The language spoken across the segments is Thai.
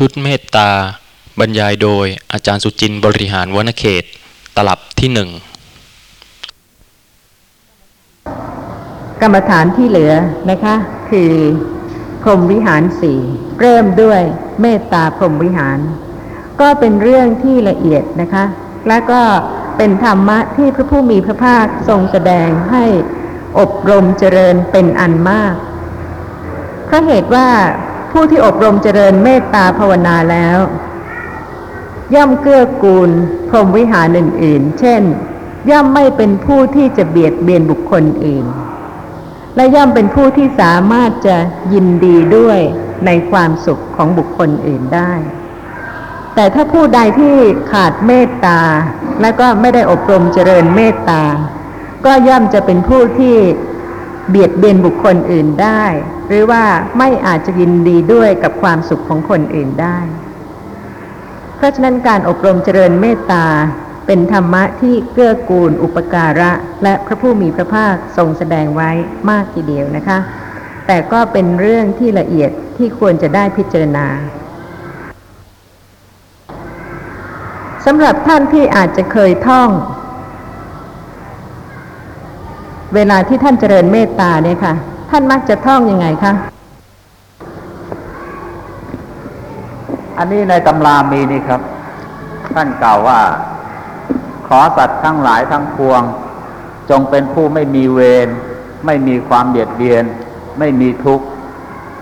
ชุดเมตตา บรรยายโดยอาจารย์สุจินต์บริหารวนเขต ตลับที่หนึ่งกรรมฐานที่เหลือนะคะ คือพรหมวิหารสี่เริ่มด้วยเมตตาพรหมวิหาร ก็เป็นเรื่องที่ละเอียดนะคะ และก็เป็นธรรมะที่พระผู้มีพระภาคทรงแสดงให้อบรมเจริญเป็นอันมากเพราะเหตุว่า ผู้ที่อบรมเจริญเมตตาภาวนาแล้ว ย่อมเกื้อกูลพรหมวิหารอื่นๆ เช่น ย่อมไม่เป็นผู้ที่จะเบียดเบียนบุคคลอื่น และย่อมเป็นผู้ที่สามารถจะยินดีด้วยในความสุขของบุคคลอื่นได้ แต่ถ้าผู้ใดที่ขาดเมตตา และก็ไม่ได้อบรมเจริญเมตตา ก็ย่อมจะเป็นผู้ที่ เบียดเบียนบุคคลอื่นได้ หรือว่าไม่อาจจะยินดีด้วยกับความสุขของคนอื่นได้ เพราะฉะนั้นการอบรมเจริญเมตตาเป็นธรรมะที่เกื้อกูล อุปการะ และพระผู้มีพระภาคทรงแสดงไว้มากทีเดียวนะคะ แต่ก็เป็นเรื่องที่ละเอียดที่ควรจะได้พิจารณาสำหรับท่านที่อาจจะเคยท่อง เวลาที่ท่านเจริญเมตตาเนี่ยค่ะ ท่านมักจะท่องยังไงคะอันนี้ในตำรามีนี่ครับ ท่านกล่าวว่า ขอสัตว์ทั้งหลายทั้งปวง จงเป็นผู้ไม่มีเวรไม่มีความเบียดเบียน ไม่มีทุกข์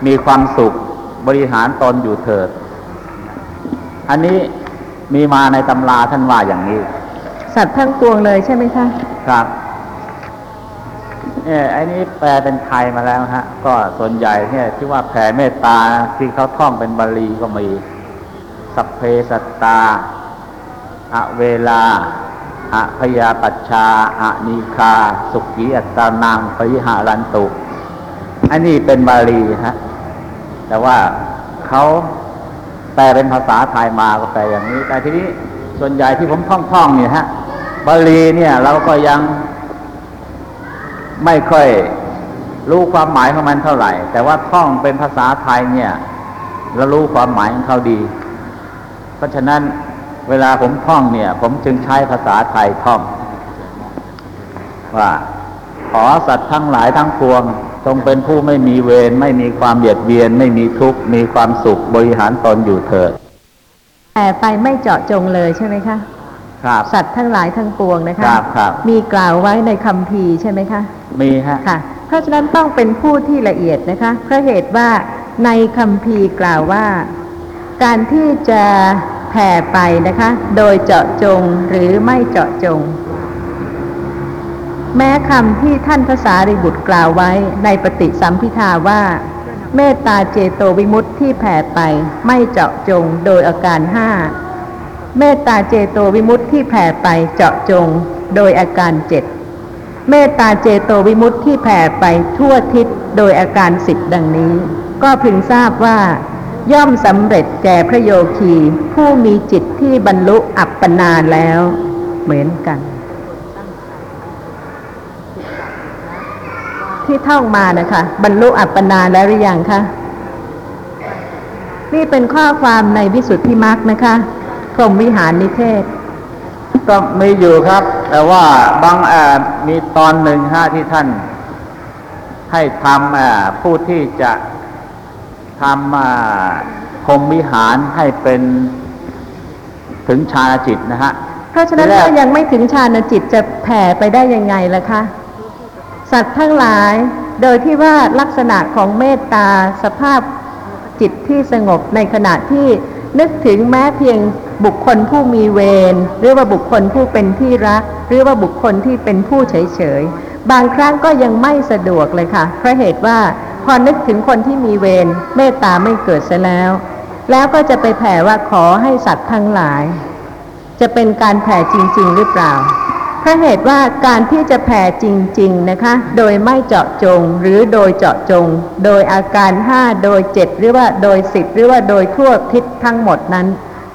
มีความสุข บริหารตนอยู่เถิด อันนี้มีมาในตำราท่านว่าอย่างนี้ สัตว์ทั้งปวงเลยใช่ไหมคะ ครับ เนี่ยไอ้นี้แปลเป็นไทยมาแล้วฮะ ก็ส่วนใหญ่เนี่ยที่ว่าแผ่เมตตาที่เขาท่องเป็นบาลีก็มี สัพเพสัตตาอะเวลาอะพยาปัชชาอะนีคา สุขีอัตานังปิหารันตุอันนี้เป็นบาลีฮะ แต่ว่าเขาแปลเป็นภาษาไทยมาก็แปลอย่างนี้ แต่ทีนี้ส่วนใหญ่ที่ผมท่องๆเนี่ยฮะบาลีเนี่ยเราก็ยัง ไม่ค่อยรู้ความหมายของมันเท่าไหร่ แต่ว่าท่องเป็นภาษาไทยเนี่ยเรารู้ความหมายของเขาดี เพราะฉะนั้นเวลาผมท่องเนี่ย ผมจึงใช้ภาษาไทยท่อง ว่า ขอสัตว์ทั้งหลายทั้งปวงจงเป็นผู้ไม่มีเวรไม่มีความเบียดเบียน ไม่มีทุกข์มีความสุขบริหารตนอยู่เถิดแต่ไปไม่เจาะจงเลยใช่ไหมคะ ครับสัตว์ทั้งหลายทั้งปวงนะคะครับครับมีกล่าวไว้ในคำพีร์ใช่ไหมคะ มีฮะค่ะ เพราะฉะนั้นต้องเป็นผู้ที่ละเอียดนะคะเพราะเหตุว่าในคำพีร์กล่าวว่า การที่จะแผ่ไปนะคะ โดยเจาะจงหรือไม่เจาะจง แม้คำที่ท่านภาษาริบุตรกล่าวไว้ในปฏิสัมพิทาว่า เมตตาเจโตวิมุตติที่แผ่ไปไม่เจาะจงโดยอาการห้า เมตตาเจโตวิมุตติที่แผ่ไปเจาะจงโดยอาการเจ็ดเมตตาเจโตวิมุตติที่แผ่ไปทั่วทิศโดยอาการสิบดังนี้ ก็พึงทราบว่า ย่อมสำเร็จแก่พระโยคีผู้มีจิตที่บรรลุอัปปนาแล้ว เหมือนกัน ที่ท่องมานะคะ บรรลุอัปปนาแล้วหรือยังคะนี่เป็นข้อความในวิสุทธิมรรคนะคะ พรหมวิหารนิเทศ ก็มีอยู่ครับ แต่ว่าบางเอ่อมีตอนหนึ่งฮะที่ท่าน ให้ทำเอ่อผู้ที่จะทำอ่าพรหมวิหารให้เป็นถึงฌานจิตนะฮะ เพราะฉะนั้นทีแรกถ้ายังไม่ถึงฌานจิตจะแผ่ไปได้ยังไงล่ะคะ สัตว์ทั้งหลายโดยที่ว่าลักษณะของเมตตาสภาพจิตที่สงบในขณะที่ นึกถึงแม้เพียงบุคคลผู้มีเวรหรือว่าบุคคลผู้เป็นที่รัก หรือว่าบุคคลที่เป็นผู้เฉยๆ บางครั้งก็ยังไม่สะดวกเลยค่ะเพราะเหตุว่าพอนึกถึงคนที่มีเวรเมตตาไม่เกิดเสียแล้ว แล้วก็จะไปแผ่ว่าขอให้สัตว์ทั้งหลาย จะเป็นการแผ่จริง ๆ หรือเปล่า พราะเหตุว่าการที่จะแผ่จริง ๆ นะคะ โดยไม่เจาะจง หรือโดยเจาะจง โดยอาการห้าโดยเจ็ดหรือว่าโดยสิบหรือว่าโดยทั่วทิศทั้งหมดนั้น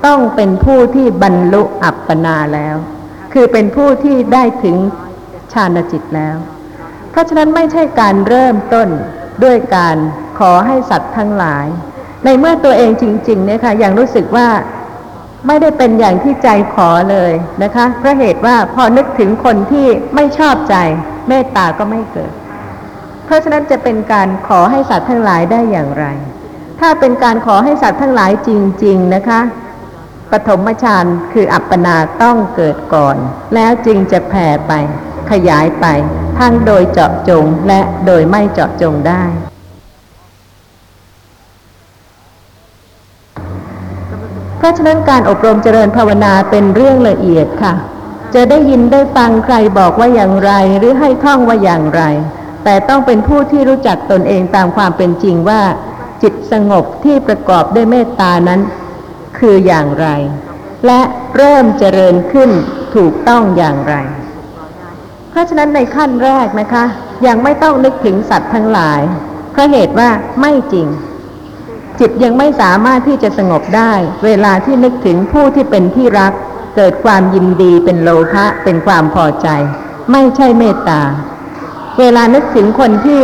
ต้องเป็นผู้ที่บรรลุอัปปนาแล้ว คือเป็นผู้ที่ได้ถึงฌานจิตแล้ว เพราะฉะนั้นไม่ใช่การเริ่มต้นด้วยการขอให้สัตว์ทั้งหลาย ในเมื่อตัวเองจริงๆเนี่ยค่ะยังรู้สึกว่า ไม่ได้เป็นอย่างที่ใจขอเลยนะคะเพราะเหตุว่าพอนึกถึงคนที่ไม่ชอบใจ เมตตาก็ไม่เกิด เพราะฉะนั้นจะเป็นการขอให้สัตว์ทั้งหลายได้อย่างไร ถ้าเป็นการขอให้สัตว์ทั้งหลายจริง ๆนะคะปฐมฌานคืออัปปนาต้องเกิดก่อน แล้วจึงจะแผ่ไป ขยายไป ทั้งโดยเจาะจงและโดยไม่เจาะจงได้ เพราะฉะนั้นการอบรมเจริญภาวนาเป็นเรื่องละเอียดค่ะ จะได้ยินได้ฟังใครบอกว่าอย่างไร หรือให้ท่องว่าอย่างไร แต่ต้องเป็นผู้ที่รู้จักตนเองตามความเป็นจริงว่า จิตสงบที่ประกอบด้วยเมตตานั้น คืออย่างไร และเริ่มเจริญขึ้นถูกต้องอย่างไร เพราะฉะนั้นในขั้นแรกนะคะ ยังไม่ต้องนึกถึงสัตว์ทั้งหลายเพราะเหตุว่าไม่จริง จิตยังไม่สามารถที่จะสงบได้ เวลาที่นึกถึงผู้ที่เป็นที่รัก เกิดความยินดีเป็นโลภะเป็นความพอใจ ไม่ใช่เมตตา เวลานึกถึงคนที่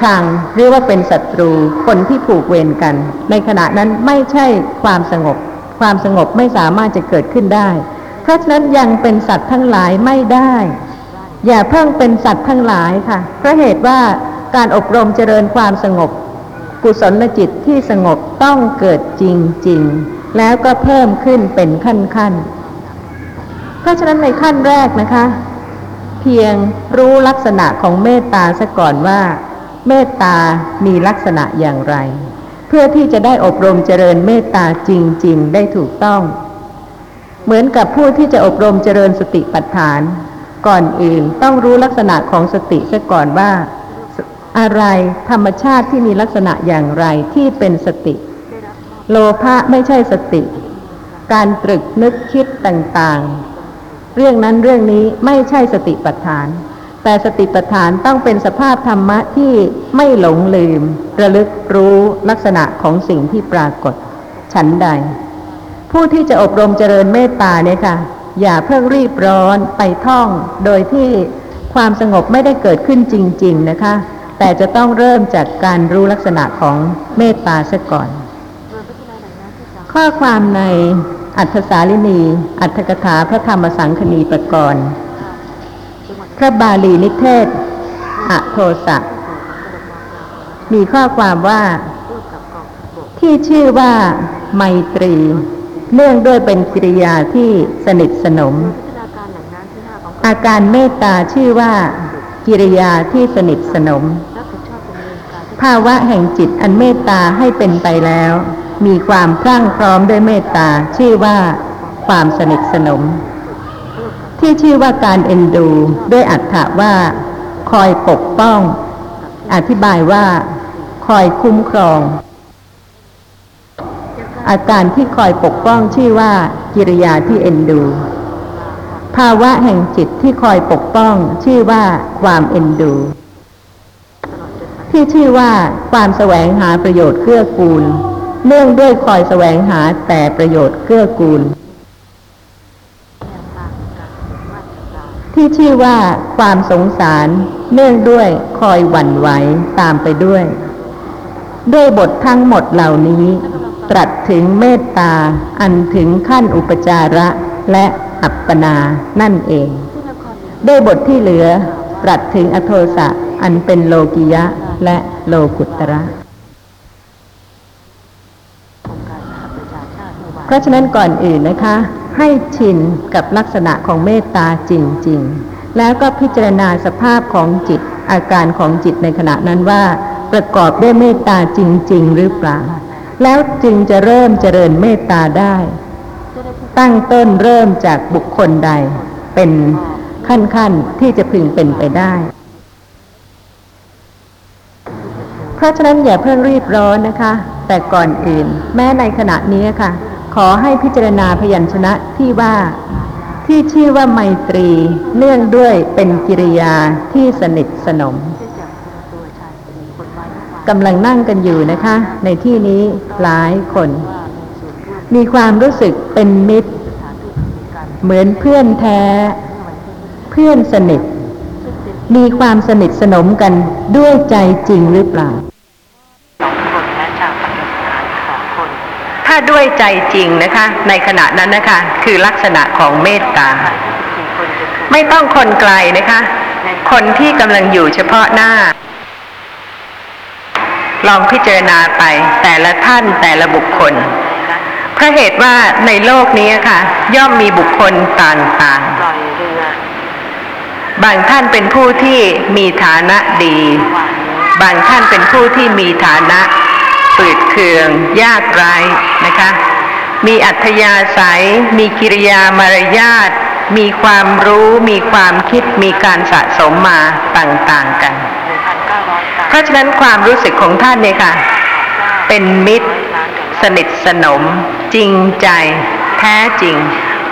ชังหรือว่าเป็นศัตรู คนที่ผูกเวรกัน ในขณะนั้นไม่ใช่ความสงบ ความสงบไม่สามารถจะเกิดขึ้นได้ เพราะฉะนั้นยังเป็นสัตว์ทั้งหลายไม่ได้ อย่าเพิ่งเป็นสัตว์ทั้งหลายค่ะเพราะเหตุว่าการอบรมเจริญความสงบ กุศลจิตที่สงบต้องเกิดจริง ๆ แล้วก็เพิ่มขึ้นเป็นขั้นๆ เพราะฉะนั้นในขั้นแรกนะคะ เพียงรู้ลักษณะของเมตตาซะก่อนว่า เมตตามีลักษณะอย่างไร เพื่อที่จะได้อบรมเจริญเมตตาจริง ๆ ได้ถูกต้อง เหมือนกับผู้ที่จะอบรมเจริญสติปัฏฐาน ก่อนอื่นต้องรู้ลักษณะของสติซะก่อนว่า อะไรธรรมชาติที่มีลักษณะอย่างไรที่เป็นสติ โลภะไม่ใช่สติ การตรึกนึกคิดต่างๆ เรื่องนั้นเรื่องนี้ไม่ใช่สติปัฏฐาน แต่สติปัฏฐานต้องเป็นสภาพธรรมะที่ไม่หลงลืม ระลึกรู้ลักษณะของสิ่งที่ปรากฏ ฉันใด ผู้ที่จะอบรมเจริญเมตตาเนี่ยค่ะ อย่าเพิ่งรีบร้อนไปท่องโดยที่ความสงบไม่ได้เกิดขึ้นจริง ๆ นะคะ แต่จะต้องเริ่มจากการรู้ลักษณะของเมตตาซะก่อน ข้อความในอัธสาลินี อัตถกถาพระธรรมสังคณีปกรณ์ พระบาลีนิเทศอโทสะมีข้อความว่า ที่ชื่อว่า ไมตรี เนื่องด้วยเป็นกิริยาที่สนิทสนม อาการเมตตาชื่อว่า กิริยาที่สนิทสนม ภาวะแห่งจิตอันเมตตาให้เป็นไปแล้ว มีความพรั่งพร้อมด้วยเมตตาชื่อว่าความสนิทสนม ที่ชื่อว่าการเอ็นดูด้วยอัตถะว่า คอยปกป้อง อธิบายว่า คอยคุ้มครอง อาการที่คอยปกป้องชื่อว่า กิริยาที่เอ็นดู ภาวะแห่งจิตที่คอยปกป้องชื่อว่าความเอ็นดู ที่ชื่อว่าความแสวงหาประโยชน์เกื้อกูล เนื่องด้วยคอยแสวงหาแต่ประโยชน์เกื้อกูล ที่ชื่อว่าความสงสารเนื่องด้วยคอยหวั่นไหวตามไปด้วย ด้วยบททั้งหมดเหล่านี้ ตรัสถึงเมตตาอันถึงขั้นอุปจาระและ อัปปนานั่นเอง ด้วยบทที่เหลือตรัสถึงอโทสะอันเป็นโลกิยะและโลกุตระเพราะฉะนั้นก่อนอื่นนะคะ ให้ชินกับลักษณะของเมตตาจริง ๆ แล้วก็พิจารณาสภาพของจิตอาการของจิตในขณะนั้นว่า ประกอบด้วยเมตตาจริง ๆ หรือเปล่า แล้วจึงจะเริ่มเจริญเมตตาได้ ตั้งต้นเริ่มจากบุคคลใด เป็นขั้นๆที่จะพึงเป็นไปได้ เพราะฉะนั้นอย่าเพิ่งรีบร้อนนะคะ แต่ก่อนอื่น แม้ในขณะนี้ค่ะ ขอให้พิจารณาพยัญชนะที่ว่าที่ชื่อว่าไมตรีเนื่องด้วยเป็นกิริยาที่สนิทสนมกำลังนั่งกันอยู่นะคะ ในที่นี้หลายคน มีความรู้สึกเป็นมิตร เหมือนเพื่อนแท้ เพื่อนสนิท มีความสนิทสนมกันด้วยใจจริงหรือเปล่าสองคนและชาวปากสถานค่ะาด้วยใจจริงนะคะ ในขณะนั้นนะคะ คือลักษณะของเมตตา ไม่ต้องคนไกลนะคะ คนที่กำลังอยู่เฉพาะหน้า ลองพิจารณาไปแต่ละท่านแต่ละบุคคล พราะเหตุว่าในโลกนี้ค่ะ ย่อมมีบุคคลต่างๆ บางท่านเป็นผู้ที่มีฐานะดี บางท่านเป็นผู้ที่มีฐานะฝืดเคือง ยากไร้นะคะ มีอัธยาศัย มีกิริยามารยาทมีความรู้ มีความคิด มีการสะสมมาต่างๆกัน เพราะฉะนั้นความรู้สึกของท่านเนี่ยค่ะ เป็นมิตร สนิทสนม จริงใจ แท้จริง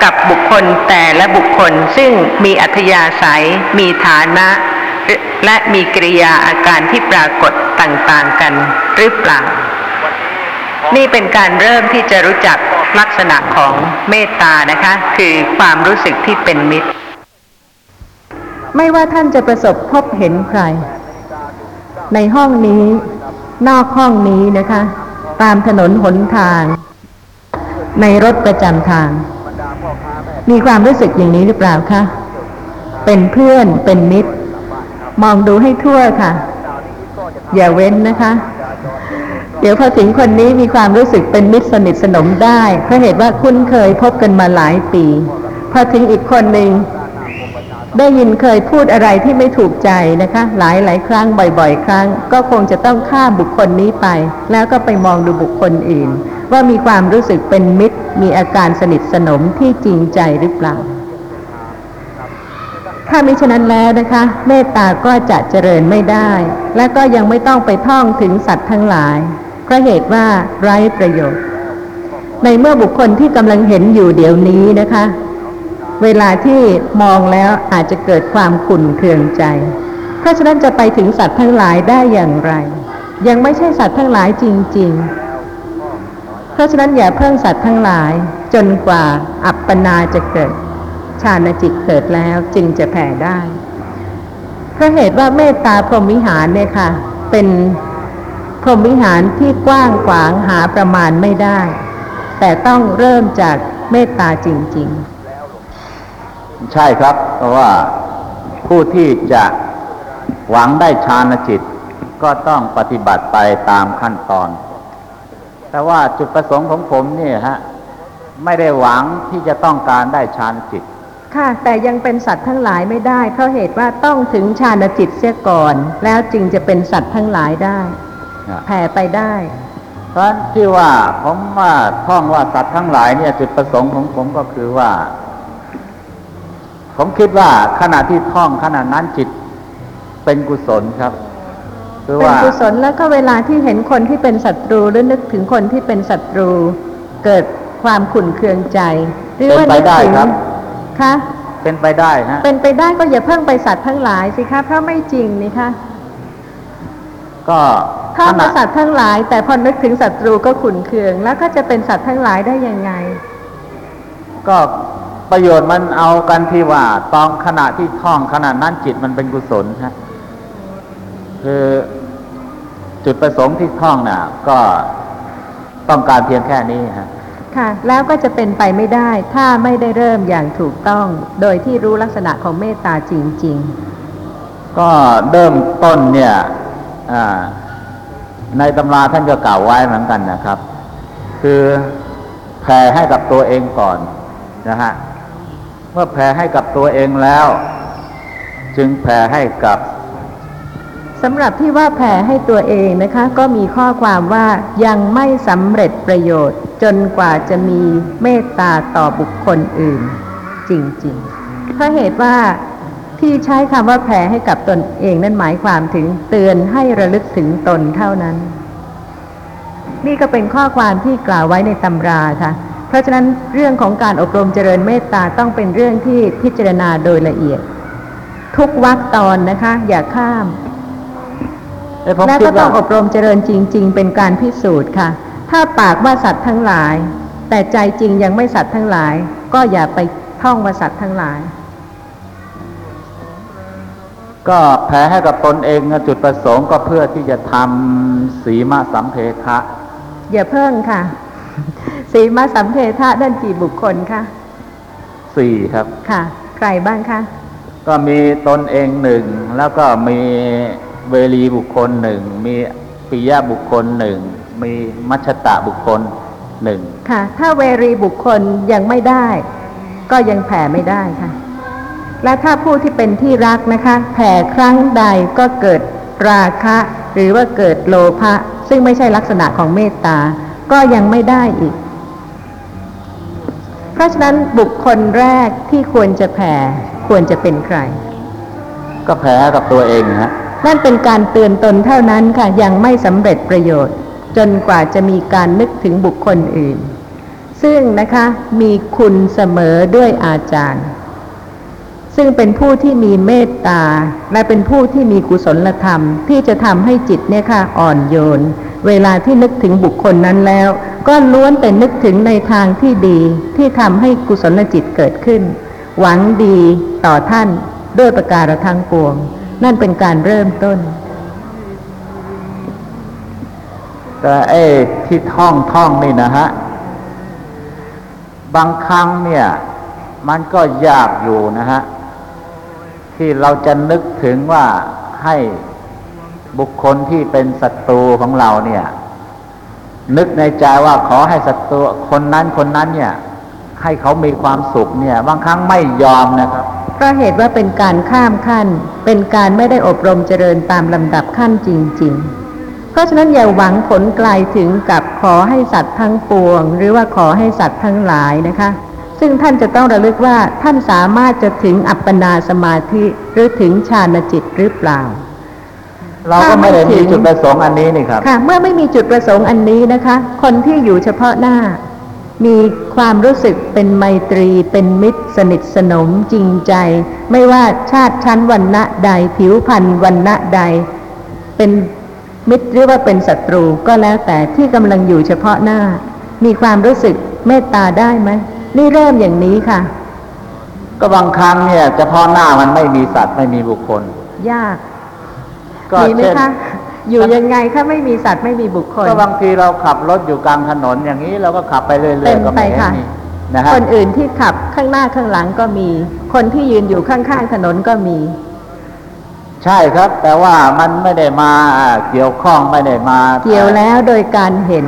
กับบุคคลแต่และบุคคลซึ่งมีอัธยาศัย มีฐานะ และมีกริยาอาการที่ปรากฏต่างๆกันหรือเปล่า นี่เป็นการเริ่มที่จะรู้จักลักษณะของเมตตานะคะ คือความรู้สึกที่เป็นมิตร ไม่ว่าท่านจะประสบพบเห็นใคร ในห้องนี้นอกห้องนี้นะคะ ตามถนนหนทาง ในรถประจำทาง มีความรู้สึกอย่างนี้หรือเปล่าคะเป็นเพื่อนเป็นมิตร มองดูให้ทั่วค่ะ อย่าเว้นนะคะ เดี๋ยวพอถึงคนนี้มีความรู้สึกเป็นมิตรสนิทสนมได้เพราะเหตุว่าคุ้นเคยพบกันมาหลายปี พอถึงอีกคนหนึ่ง ได้ยินเคยพูดอะไรที่ไม่ถูกใจนะคะ หลายหลายครั้งบ่อยๆ ครั้ง ก็คงจะต้องข้ามบุคคลนี้ไป แล้วก็ไปมองดูบุคคลอื่น ว่ามีความรู้สึกเป็นมิตร มีอาการสนิทสนมที่จริงใจหรือเปล่า ถ้ามิฉะนั้นแล้วนะคะ เมตตาก็จะเจริญไม่ได้ และก็ยังไม่ต้องไปท่องถึงสัตว์ทั้งหลายเพราะเหตุว่าไร้ประโยชน์ ในเมื่อบุคคลที่กำลังเห็นอยู่เดี๋ยวนี้นะคะ เวลาที่มองแล้วอาจจะเกิดความขุ่นเคืองใจ เพราะฉะนั้นจะไปถึงสัตว์ทั้งหลายได้อย่างไร ยังไม่ใช่สัตว์ทั้งหลายจริง ๆ เพราะฉะนั้นอย่าเพิ่งสัตว์ทั้งหลายจนกว่าอัปปนาจะเกิดฌานจิตเกิดแล้วจึงจะแผ่ได้เพราะเหตุว่าเมตตาพรหมวิหารเนี่ยค่ะ เป็นพรหมวิหารที่กว้างขวางหาประมาณไม่ได้ แต่ต้องเริ่มจากเมตตาจริง ๆ ใช่ครับ เพราะว่าผู้ที่จะหวังได้ฌานจิต ก็ต้องปฏิบัติไปตามขั้นตอน แต่ว่าจุดประสงค์ของผมเนี่ยฮะไม่ได้หวังที่จะต้องการได้ฌานจิต ค่ะ แต่ยังเป็นสัตว์ทั้งหลายไม่ได้ เพราะเหตุว่าต้องถึงฌานจิตเสียก่อน แล้วจึงจะเป็นสัตว์ทั้งหลายได้ แผ่ไปได้ เพราะฉะนั้นที่ว่าผมว่าท่องว่าสัตว์ทั้งหลายเนี่ยจุดประสงค์ของผมก็คือว่า ผมคิดว่าขณะที่ท่องขณะนั้นจิตเป็นกุศลครับคือเป็นว่ากุศลแล้วก็เวลาที่เห็นคนที่เป็นศัตรูหรือนึกถึงคนที่เป็นศัตรู เกิดความขุ่นเคืองใจ หรือว่าเป็นไปนึกได้ถึงครับคะเป็นไปได้ฮะเป็นไปได้ก็อย่าเพิ่งไปสัตว์ทั้งหลายสิคะเพราะไม่จริงนี่คะก็ถ้าขมาณะสัตว์ทั้งหลาย แต่พอนึกถึงศัตรูก็ขุ่นเคือง แล้วก็จะเป็นสัตว์ทั้งหลายได้ยังไง ก็ ประโยชน์มันเอากันที่ว่าตอนขณะที่ท่องขณะนั้นจิตมันเป็นกุศลฮะคือจุดประสงค์ที่ท่องน่ะ ก็ต้องการเพียงแค่นี้ฮะค่ะ แล้วก็จะเป็นไปไม่ได้ ถ้าไม่ได้เริ่มอย่างถูกต้อง โดยที่รู้ลักษณะของเมตตาจริงก็เริ่มต้นเนี่ยอ่าในตำราท่านก็กล่าวไว้เหมือนกันนะครับ คือแผ่ให้กับตัวเองก่อนนะฮะ เมื่อแผ่ให้กับตัวเองแล้ว จึงแผ่ให้กับสำหรับที่ว่าแผ่ให้ตัวเองนะคะ ก็มีข้อความว่ายังไม่สำเร็จประโยชน์ จนกว่าจะมีเมตตาต่อบุคคลอื่น จริงๆเพราะเหตุว่าที่ใช้คำว่าแผ่ให้กับตนเองนั่นหมายความถึงเตือนให้ระลึกถึงตนเท่านั้น นี่ก็เป็นข้อความที่กล่าวไว้ในตำราค่ะ เพราะฉะนั้นเรื่องของการอบรมเจริญเมตตาต้องเป็นเรื่องที่พิจารณาโดยละเอียด ทุกวรรคตอนนะคะ อย่าข้ามเอ้ยผมและคิก็ดต้ว่าองอบรมเจริญจริง ๆ เป็นการพิสูจน์ค่ะ ถ้าปากว่าสัตว์ทั้งหลาย แต่ใจจริงยังไม่สัตว์ทั้งหลาย ก็อย่าไปท่องว่าสัตว์ทั้งหลาย ก็แผ่ให้กับตนเองนะจุดประสงค์ก็เพื่อที่จะทำสีมะสัมเพคะอย่าเพิ่งค่ะ สีมาสัมเพทะนั่นกี่บุคคลคะสี่ครับ ค่ะ ใครบ้างคะ ก็มีตนเองหนึ่ง แล้วก็มีเวรีบุคคลหนึ่ง มีปิยะบุคคลหนึ่ง มีมัชชตะบุคคลหนึ่ง ค่ะ ถ้าเวรีบุคคลยังไม่ได้ ก็ยังแผ่ไม่ได้ค่ะ และถ้าผู้ที่เป็นที่รักนะคะ แผ่ครั้งใดก็เกิดราคะ หรือว่าเกิดโลภะซึ่งไม่ใช่ลักษณะของเมตตา ก็ยังไม่ได้อีกเพ ราะฉะนั้นบุคคลแรกที่ควรจะแผ่ควรจะเป็นใคร ก็แพ้กับตัวเองฮะนั่นเป็นการเตือนตนเท่านั้นค่ะยังไม่สำเร็จประโยชน์ จนกว่าจะมีการนึกถึงบุคคลอื่น ซึ่งนะคะมีคุณเสมอด้วยอาจารย์ ซึ่งเป็นผู้ที่มีเมตตา และเป็นผู้ที่มีกุศลธรรม ที่จะทำให้จิตเนี่ยค่ะอ่อนโยน เวลาที่นึกถึงบุคคลนั้นแล้ว ก็ล้วนแต่นึกถึงในทางที่ดีที่ทำให้กุศลจิตเกิดขึ้น หวังดีต่อท่านด้วยประการทั้งปวง นั่นเป็นการเริ่มต้น แต่ไอ้ที่ท่องท่องนี่นะฮะ บางครั้งเนี่ย มันก็ยากอยู่นะฮะ ที่เราจะนึกถึงว่าให้ บุคคลที่เป็นศัตรูของเราเนี่ย นึกในใจว่าขอให้ศัตรูคนนั้นคนนั้นเนี่ย ให้เขามีความสุขเนี่ย บางครั้งไม่ยอมนะครับเพราะเหตุว่าเป็นการข้ามขั้น เป็นการไม่ได้อบรมเจริญตามลำดับขั้นจริงๆเพราะฉะนั้นอย่าหวังผลไกลถึงกับขอให้สัตว์ทั้งปวง หรือว่าขอให้สัตว์ทั้งหลายนะคะ ซึ่งท่านจะต้องระลึกว่าท่านสามารถจะถึงอัปปนาสมาธิหรือถึงฌานจิตหรือเปล่า เราก็ไม่ได้ถ้าไม่ถึมีงจุดประสงค์อันนี้นี่ครับค่ะ เมื่อไม่มีจุดประสงค์อันนี้นะคะ คนที่อยู่เฉพาะหน้า มีความรู้สึกเป็นไมตรีเป็นมิตรสนิทสนมจริงใจ ไม่ว่าชาติชั้นวันณะใด ผิวพรรณวันณะใด เป็นมิตรหรือว่าเป็นศัตรูก็แล้วแต่ที่กำลังอยู่เฉพาะหน้า มีความรู้สึกเมตตาได้ไหมนี่เริ่มอย่างนี้ค่ะ ก็บางครั้งเนี่ยเฉพาะหน้ามันไม่มีสัตว์ไม่มีบุคคล ยาก ก็มีไหมเช่นคะอยู่ยังไงถ้าไม่มีสัตว์ไม่มีบุคคลก็บางทีเราขับรถอยู่กลางถนนอย่างนี้เราก็ขับไปเรื่เป็อยนๆก็ไปไม่เห็นค่ะมีนะฮะคนอื่นที่ขับข้างหน้าข้างหลังก็มี คนที่ยืนอยู่ข้างๆถนนก็มี ใช่ครับ แต่ว่ามันไม่ได้มาอ่าเกี่ยวข้องไม่ได้มา เกี่ยวแล้วโดยการเห็น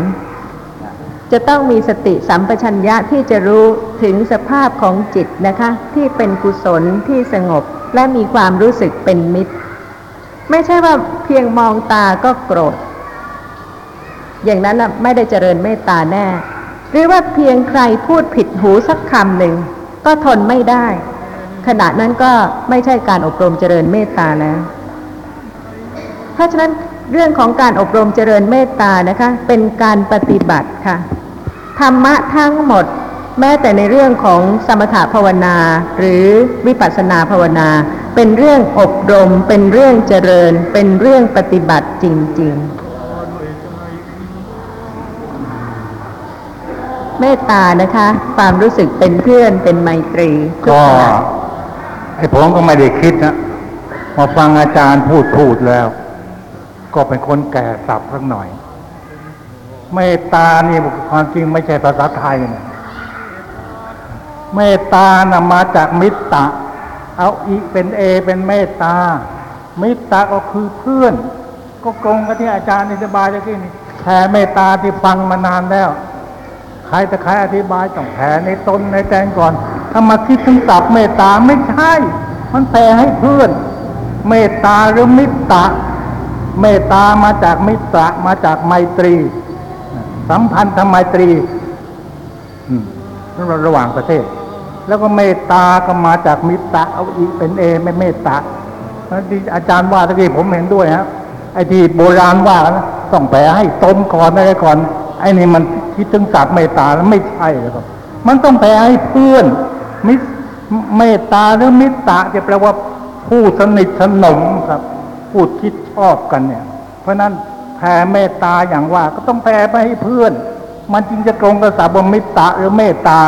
จะต้องมีสติสัมปชัญญะที่จะรู้ถึงสภาพของจิตนะคะ ที่เป็นกุศลที่สงบและมีความรู้สึกเป็นมิตร ไม่ใช่ว่าเพียงมองตาก็โกรธ อย่างนั้นนะไม่ได้เจริญเมตตาแน่ หรือว่าเพียงใครพูดผิดหูสักคำหนึ่งก็ทนไม่ได้ ขณะนั้นก็ไม่ใช่การอบรมเจริญเมตตาแล้วเพราะฉะนั้นเรื่องของการอบรมเจริญเมตตานะคะ เป็นการปฏิบัติค่ะ ธรรมะทั้งหมด แม้แต่ในเรื่องของสมถภาวนาหรือวิปัสสนาภาวนา เป็นเรื่องอบรม เป็นเรื่องเจริญ เป็นเรื่องปฏิบัติจริง ๆ เมตตานะคะ ความรู้สึกเป็นเพื่อนเป็นไมตรีก็ไอ้ผมก็ไม่ได้คิดนะมาฟังอาจารย์พูดพูดแล้ว ก็เป็นคนแก่สับสักหน่อย เมตตานี่ความจริงไม่ใช่ภาษาไทยนะ เมตตานะมาจากมิตตะ เอาอีเป็นเอเป็นเมตตา มิตตะก็คือเพื่อน ก็ตรงกับที่อาจารย์อธิบายเมื่อกี้นี่แผ่เมตตาที่ฟังมานานแล้ว ใครแต่ใครอธิบายต้องแผ่ในตนในใจก่อน ถ้ามาคิดถึงศัพท์เมตตาไม่ใช่ มันแผ่ให้เพื่อน เมตตาหรือมิตตะ เมตตามาจากมิตรมาจากไมตรี สัมพันธไมตรีระหว่างประเทศ แล้วก็เมตตาก็มาจากมิตรเอาอีเป็นเอไม่เมตตาอาจารย์ว่าตะกี้ผมเห็นด้วยฮะไอ้ที่โบราณว่านะต้องแผ่ให้ตนก่อนอะไรก่อนไอ้นี่มันคิดถึงศัพท์เมตตาแล้วไม่ใช่เลยครับ มันต้องแผ่ให้เพื่อนมิเมตตาหรือมิตรจะแปลว่าผู้สนิทสนมครับพูดคิดชอบกันเนี่ย เพราะนั้นแผ่เมตตาอย่างว่า ก็ต้องแผ่ไปให้เพื่อน มันจึงจะตรงกับศัพท์มิตรหรือเมตตา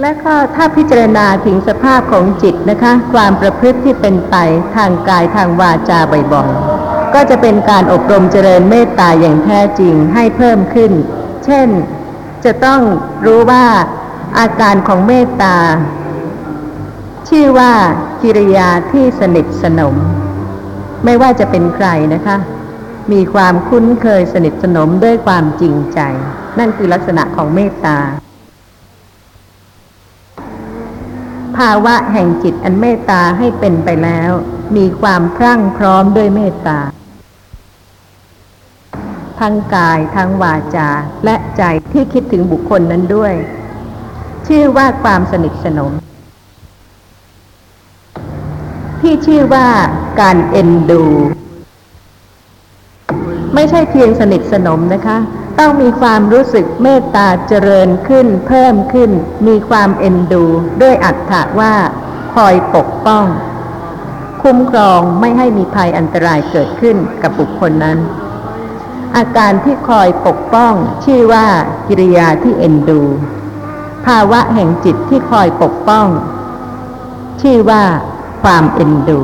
และก็ถ้าพิจารณาถึงสภาพของจิตนะคะ ความประพฤติที่เป็นไปทางกายทางวาจาบ่อยๆก็จะเป็นการอบรมเจริญเมตตาอย่างแท้จริงให้เพิ่มขึ้น เช่น จะต้องรู้ว่าอาการของเมตตา ชื่อว่ากิริยาที่สนิทสนม ไม่ว่าจะเป็นใครนะคะ มีความคุ้นเคยสนิทสนมด้วยความจริงใจ นั่นคือลักษณะของเมตตา ภาวะแห่งจิตอันเมตตาให้เป็นไปแล้ว มีความพรั่งพร้อมด้วยเมตตาทั้งกายทั้งวาจาและใจที่คิดถึงบุคคลนั้นด้วย ชื่อว่าความสนิทสนม ที่ชื่อว่าการเอ็นดู ไม่ใช่เพียงสนิทสนมนะคะ ต้องมีความรู้สึกเมตตาเจริญขึ้น เพิ่มขึ้น มีความเอ็นดู ด้วยอัตถะว่า คอยปกป้อง คุ้มครองไม่ให้มีภัยอันตรายเกิดขึ้นกับบุคคลนั้น อาการที่คอยปกป้อง ชื่อว่ากิริยาที่เอ็นดู ภาวะแห่งจิตที่คอยปกป้อง ชื่อว่าความเอ็นดู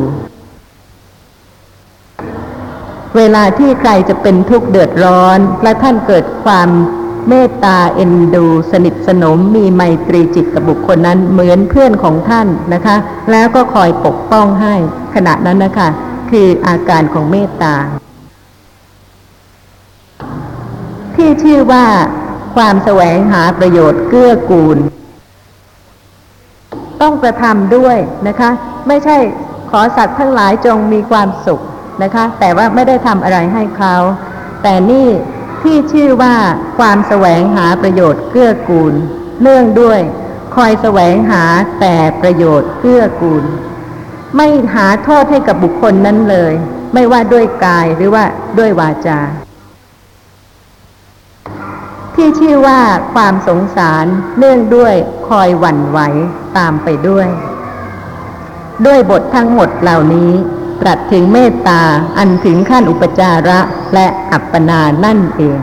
เวลาที่ใครจะเป็นทุกข์เดือดร้อน และท่านเกิดความเมตตาเอ็นดู สนิทสนมมีไมตรีจิตกับบุคคลนั้นเหมือนเพื่อนของท่านนะคะ แล้วก็คอยปกป้องให้ขณะนั้นนะคะ คืออาการของเมตตา ที่ชื่อว่าความแสวงหาประโยชน์เกื้อกูล ต้องกระทำด้วยนะคะ ไม่ใช่ขอสัตว์ทั้งหลายจงมีความสุข นะคะ แต่ว่าไม่ได้ทำอะไรให้เขา แต่นี่ที่ชื่อว่าความแสวงหาประโยชน์เกื้อกูล เนื่องด้วยคอยแสวงหาแต่ประโยชน์เกื้อกูล ไม่หาโทษให้กับบุคคลนั้นเลย ไม่ว่าด้วยกายหรือว่าด้วยวาจา ที่ชื่อว่าความสงสารเนื่องด้วยคอยหวั่นไหวตามไปด้วย ด้วยบททั้งหมดเหล่านี้ ตรัสถึงเมตตาอันถึงขั้นอุปจาระและอัปปนานั่นเอง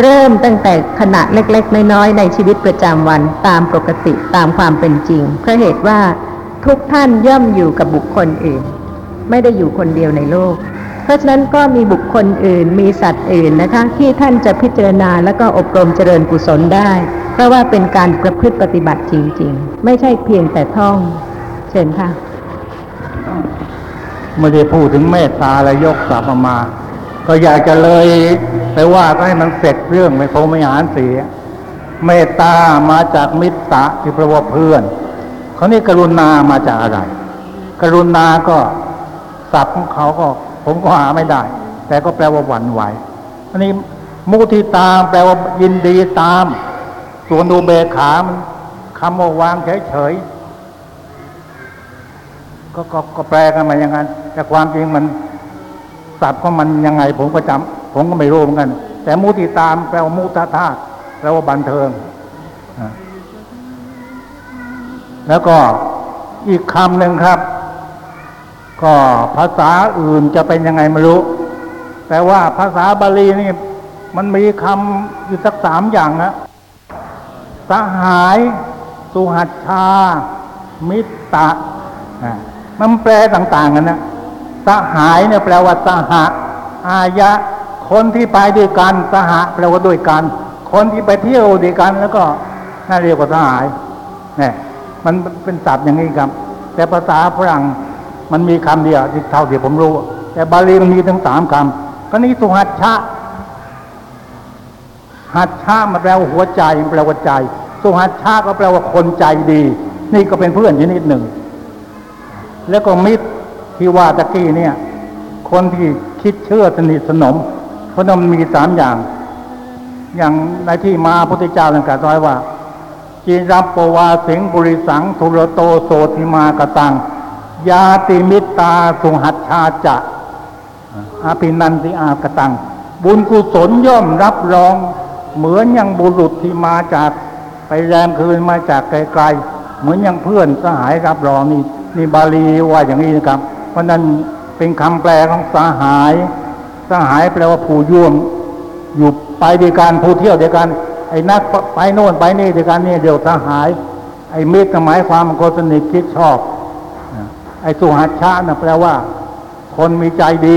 เริ่มตั้งแต่ขณะเล็กๆ น้อยๆ ในชีวิตประจำวันตามปกติตามความเป็นจริง เพราะเหตุว่าทุกท่านย่อมอยู่กับบุคคลอื่น ไม่ได้อยู่คนเดียวในโลก เพราะฉะนั้นก็มีบุคคลอื่นมีสัตว์อื่นนะคะ ที่ท่านจะพิจารณาแล้วก็อบรมเจริญกุศลได้ เพราะว่าเป็นการประพฤติปฏิบัติจริง ๆ ไม่ใช่เพียงแต่ท่อง เชิญค่ะ ไม่ได้พูดถึงเมตตาแล้วยกกลับมา ก็อยากจะเลยไปว่าก็ให้มันเสร็จเรื่องไม่คงไม่หารเสีย เมตตามาจากมิตรที่แปลว่าเพื่อนเขานี่กรุณามาจากอะไร กรุณาก็ศัพท์ของเขาก็ ผมก็หาไม่ได้ แต่ก็แปลว่าหวั่นไหวอันนี้มุทิตามแปลว่ายินดีตาม ส่วนอุเบกขามันคำว่าวางเฉยๆ ก็ก็ก็แปลกันมาอย่างนั้น แต่ความจริงมันศัพท์ของมันยังไง ผมก็จำผมก็ไม่รู้เหมือนกัน แต่มุติตามแปลว่ามุตตาแปลว่าบันเทิง แล้วก็อีกคำหนึ่งครับ ก็ภาษาอื่นจะเป็นยังไงไม่รู้ แต่ว่าภาษาบาลีนี่ มันมีคำอยู่สักสามอย่างนะสหาย สุหัชชา มิตตะอะ มันแปลต่าง ๆ กันนะสหายเนี่ยแปลว่าสหะอายะ คนที่ไปด้วยกันสหะแปลว่าด้วยกัน คนที่ไปเที่ยวด้วยกัน แล้วก็น่าเรียกว่าสหายเนี่ยมันเป็นศัพท์อย่างนี้ครับ แต่ภาษาฝรั่งมันมีคำเดียวที่เท่าที่ผมรู้ แต่บาลีมันมีถึงสามคำก็นี่สุหัชชะหัตชามันแปลว่าหัวใจมันแปลว่าใจ สุหัตชาก็แปลว่าคนใจดี นี่ก็เป็นเพื่อนชนิดหนึ่ง แล้วก็มิตรที่ว่าตะกี้เนี่ย คนที่คิดเชื่อสนิทสนมเพราะนั้นมันมีสามอย่าง อย่างในที่มาพุทธเจ้าตรัสไว้ว่าจีรับปวาสิงบุริสังทุรโตโสติมากตัง ยาติมิตาสุหัตชาจะอาภินันติอากตัง บุญกุศลย่อมรับรอง เหมือนอย่างบุรุษที่มาจากไปแรมคืนมาจากไกลๆ เหมือนอย่างเพื่อนสหายรับรองนี่นี่บาลีว่าอย่างนี้นะครับ เพราะนั้นเป็นคำแปลของสหาย สหายแปลว่าผู้ย่วมอยู่ไปด้วยกันผู้เที่ยวด้วยกัน ไอ้นักไปโน่นไปนี่ด้วยกันนี่เดียวสหาย ไอ้มิตรหมายความคนสนิทคิดชอบ ไอ้สุหัชชานะแปลว่า คนมีใจดี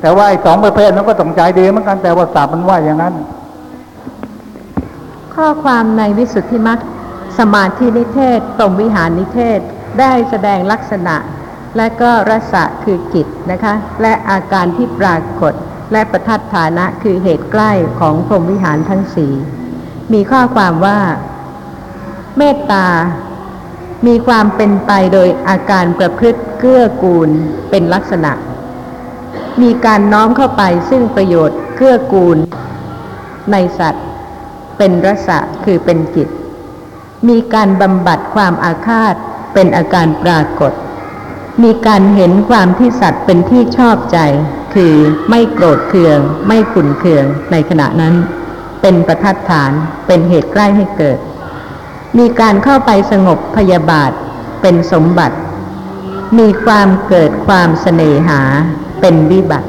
แต่ว่าไอ้สองประเภทนั้นก็ต้องใจดีเหมือนกันแต่ว่าศัพท์มันว่าอย่างนั้น ข้อความในวิสุทธิมรรค สมาธินิเทศตมวิหารนิเทศ ได้แสดงลักษณะ และก็รสะคือจิตนะคะ และอาการที่ปรากฏ และประทัดฐานะคือเหตุใกล้ของพรมวิหารทั้งสี่มีข้อความว่า เมตตา มีความเป็นไปโดยอาการประพฤติเกื้อกูลเป็นลักษณะ มีการน้อมเข้าไปซึ่งประโยชน์เกื้อกูล ในสัตว์ เป็นรสะคือเป็นจิต มีการบำบัดความอาฆาตเป็นอาการปรากฏ มีการเห็นความที่สัตว์เป็นที่ชอบใจ คือไม่โกรธเคือง ไม่ขุนเคืองในขณะนั้น เป็นประทัดฐานเป็นเหตุใกล้ให้เกิด มีการเข้าไปสงบพยาบาท เป็นสมบัติ มีความเกิดความเสน่หา เป็นวิบัติ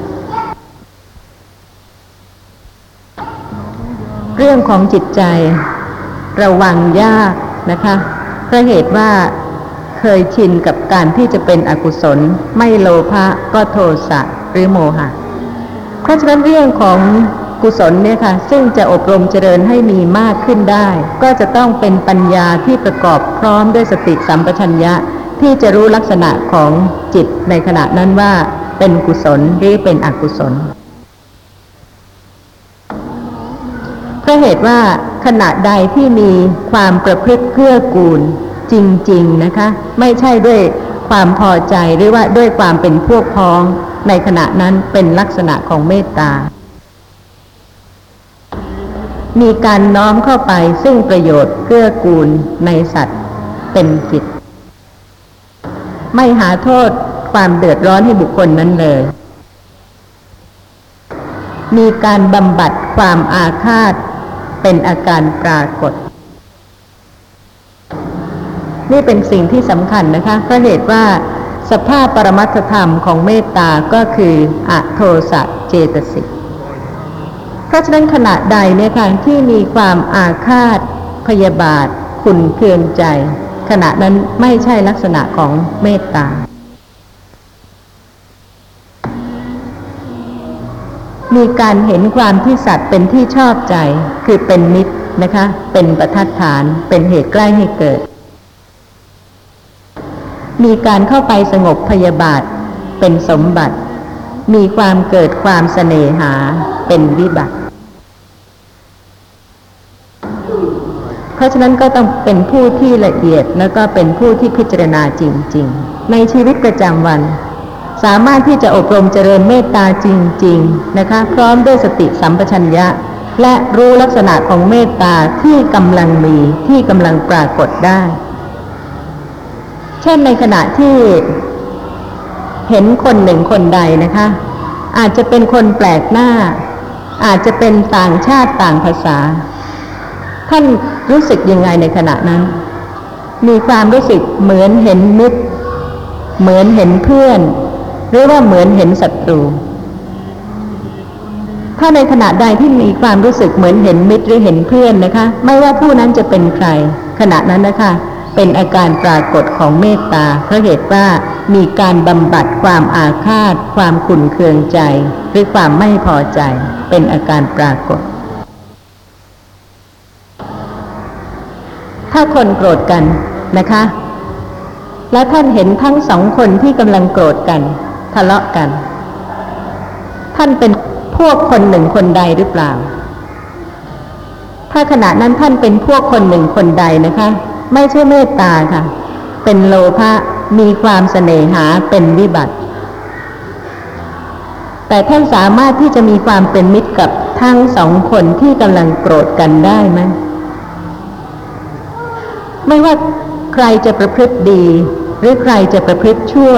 เรื่องของจิตใจ ระวังยาก นะคะเพราะเหตุว่าเคยชินกับการที่จะเป็นอกุศล ไม่โลภะก็โทสะหรือโมหะเพราะฉะนั้นเรื่องของกุศลเนี่ยค่ะซึ่งจะอบรมเจริญให้มีมากขึ้นได้ ก็จะต้องเป็นปัญญาที่ประกอบพร้อมด้วยสติสัมปชัญญะที่จะรู้ลักษณะของจิตในขณะนั้นว่าเป็นกุศลหรือเป็นอกุศล ว่าขณะใดที่มีความประพฤติเกื้อกูลจริง ๆ นะคะ ไม่ใช่ด้วยความพอใจหรือว่าด้วยความเป็นพวกพ้องในขณะนั้นเป็นลักษณะของเมตตา มีการน้อมเข้าไปซึ่งประโยชน์เกื้อกูลในสัตว์เป็นจิต ไม่หาโทษความเดือดร้อนให้บุคคลนั้นเลย มีการบำบัดความอาฆาต เป็นอาการปรากฏ นี่เป็นสิ่งที่สำคัญนะคะเพราะเหตุว่าสภาพปรมัตธรรมของเมตตาก็คืออโทสะเจตสิกเพราะฉะนั้นขณะใดเนี่ยค่ะที่มีความอาฆาต พยาบาท ขุนเคืองใจ ขณะนั้นไม่ใช่ลักษณะของเมตตา มีการเห็นความที่สัตว์เป็นที่ชอบใจ คือเป็นมิตรนะคะ เป็นประทัดฐาน เป็นเหตุใกล้ให้เกิด มีการเข้าไปสงบพยาบาท เป็นสมบัติ มีความเกิดความเสน่หา เป็นวิบัติ เพราะฉะนั้นก็ต้องเป็นผู้ที่ละเอียดแล้วก็เป็นผู้ที่พิจารณาจริง ๆ ในชีวิตประจำวัน สามารถที่จะอบรมเจริญเมตตาจริง ๆ นะคะ พร้อมด้วยสติสัมปชัญญะ และรู้ลักษณะของเมตตาที่กำลังมีที่กำลังปรากฏได้ เช่นในขณะที่เห็นคนหนึ่งคนใดนะคะ อาจจะเป็นคนแปลกหน้า อาจจะเป็นต่างชาติต่างภาษา ท่านรู้สึกยังไงในขณะนั้น มีความรู้สึกเหมือนเห็นมิตร เหมือนเห็นเพื่อน หรือว่าเหมือนเห็นศัตรู ถ้าในขณะใดที่มีความรู้สึกเหมือนเห็นมิตรหรือเห็นเพื่อนนะคะ ไม่ว่าผู้นั้นจะเป็นใคร ขณะนั้นนะคะ เป็นอาการปรากฏของเมตตาเพราะเหตุว่ามีการบำบัดความอาฆาต ความขุ่นเคืองใจ หรือความไม่พอใจ เป็นอาการปรากฏ ถ้าคนโกรธกันนะคะ แล้วท่านเห็นทั้งสองคนที่กำลังโกรธกัน ทะเลาะกัน ท่านเป็นพวกคนหนึ่งคนใดหรือเปล่า ถ้าขณะนั้นท่านเป็นพวกคนหนึ่งคนใดนะคะ ไม่ใช่เมตตาค่ะ เป็นโลภะมีความเสน่หาเป็นวิบัติ แต่ท่านสามารถที่จะมีความเป็นมิตรกับทั้งสองคนที่กำลังโกรธกันได้ไหมไม่ว่าใครจะประพฤติดี หรือใครจะประพฤติชั่ว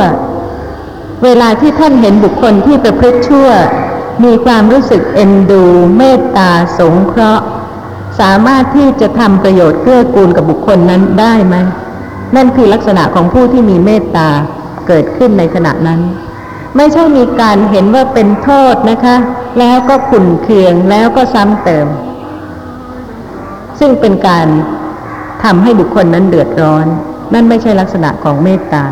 เวลาที่ท่านเห็นบุคคลที่ประพฤติชั่ว มีความรู้สึกเอ็นดู เมตตาสงเคราะห์ สามารถที่จะทำประโยชน์เกื้อกูลกับบุคคลนั้นได้ไหมนั่นคือลักษณะของผู้ที่มีเมตตาเกิดขึ้นในขณะนั้น ไม่ใช่มีการเห็นว่าเป็นโทษนะคะ แล้วก็ขุนเคืองแล้วก็ซ้ำเติม ซึ่งเป็นการทำให้บุคคลนั้นเดือดร้อน นั่นไม่ใช่ลักษณะของเมตตา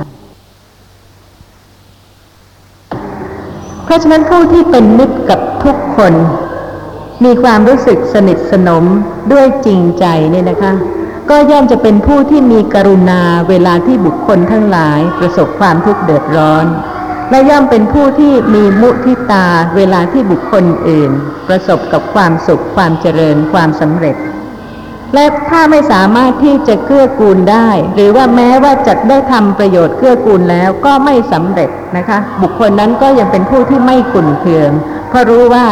เพ ราะราะฉะนั้นผู้ที่เป็นมิตรกับทุกคน มีความรู้สึกสนิทสนมด้วยจริงใจเนี่ยนะคะ ก็ย่อมจะเป็นผู้ที่มีกรุณาเวลาที่บุคคลทั้งหลายประสบความทุกข์เดือดร้อน และย่อมเป็นผู้ที่มีมุทิตาเวลาที่บุคคลอื่น ประสบกับความสุขความเจริญความสำเร็จ และถ้าไม่สามารถที่จะเกื้อกูลได้ หรือว่าแม้ว่าจะได้ทำประโยชน์เกื้อกูลแล้วก็ไม่สำเร็จนะคะ บุคคลนั้นก็ยังเป็นผู้ที่ไม่ขุ่นเคือง เพราะรู้ว่า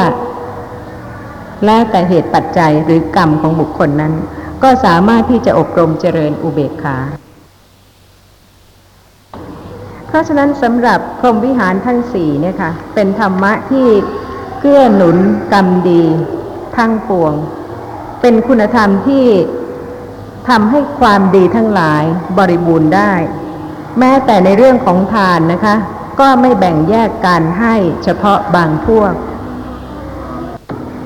แล้วแต่เหตุปัจจัยหรือกรรมของบุคคลนั้น ก็สามารถที่จะอบรมเจริญอุเบกขาเพราะฉะนั้นสำหรับพรหมวิหารทั้งสี่เนี่ยค่ะ เป็นธรรมะที่เกื้อหนุนกรรมดีทั้งปวง เป็นคุณธรรมที่ทำให้ความดีทั้งหลายบริบูรณ์ได้ แม้แต่ในเรื่องของทานนะคะ ก็ไม่แบ่งแยกการให้เฉพาะบางพวก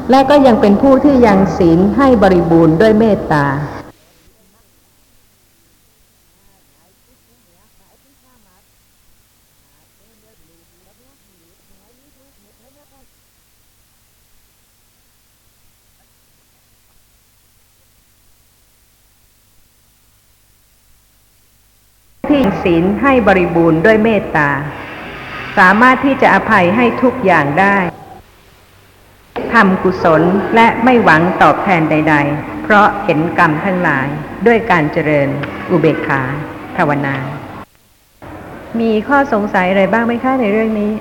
และก็ยังเป็นผู้ที่ยังศีลให้บริบูรณ์ด้วยเมตตา ที่ศีลให้บริบูรณ์ด้วยเมตตา สามารถที่จะอภัยให้ทุกอย่างได้ทำกุศลและไม่หวังตอบแทนใด ๆ เพราะเห็นกรรมทั้งหลายด้วยการเจริญอุเบกขาภาวนา มีข้อสงสัยอะไรบ้างไหมคะในเรื่องนี้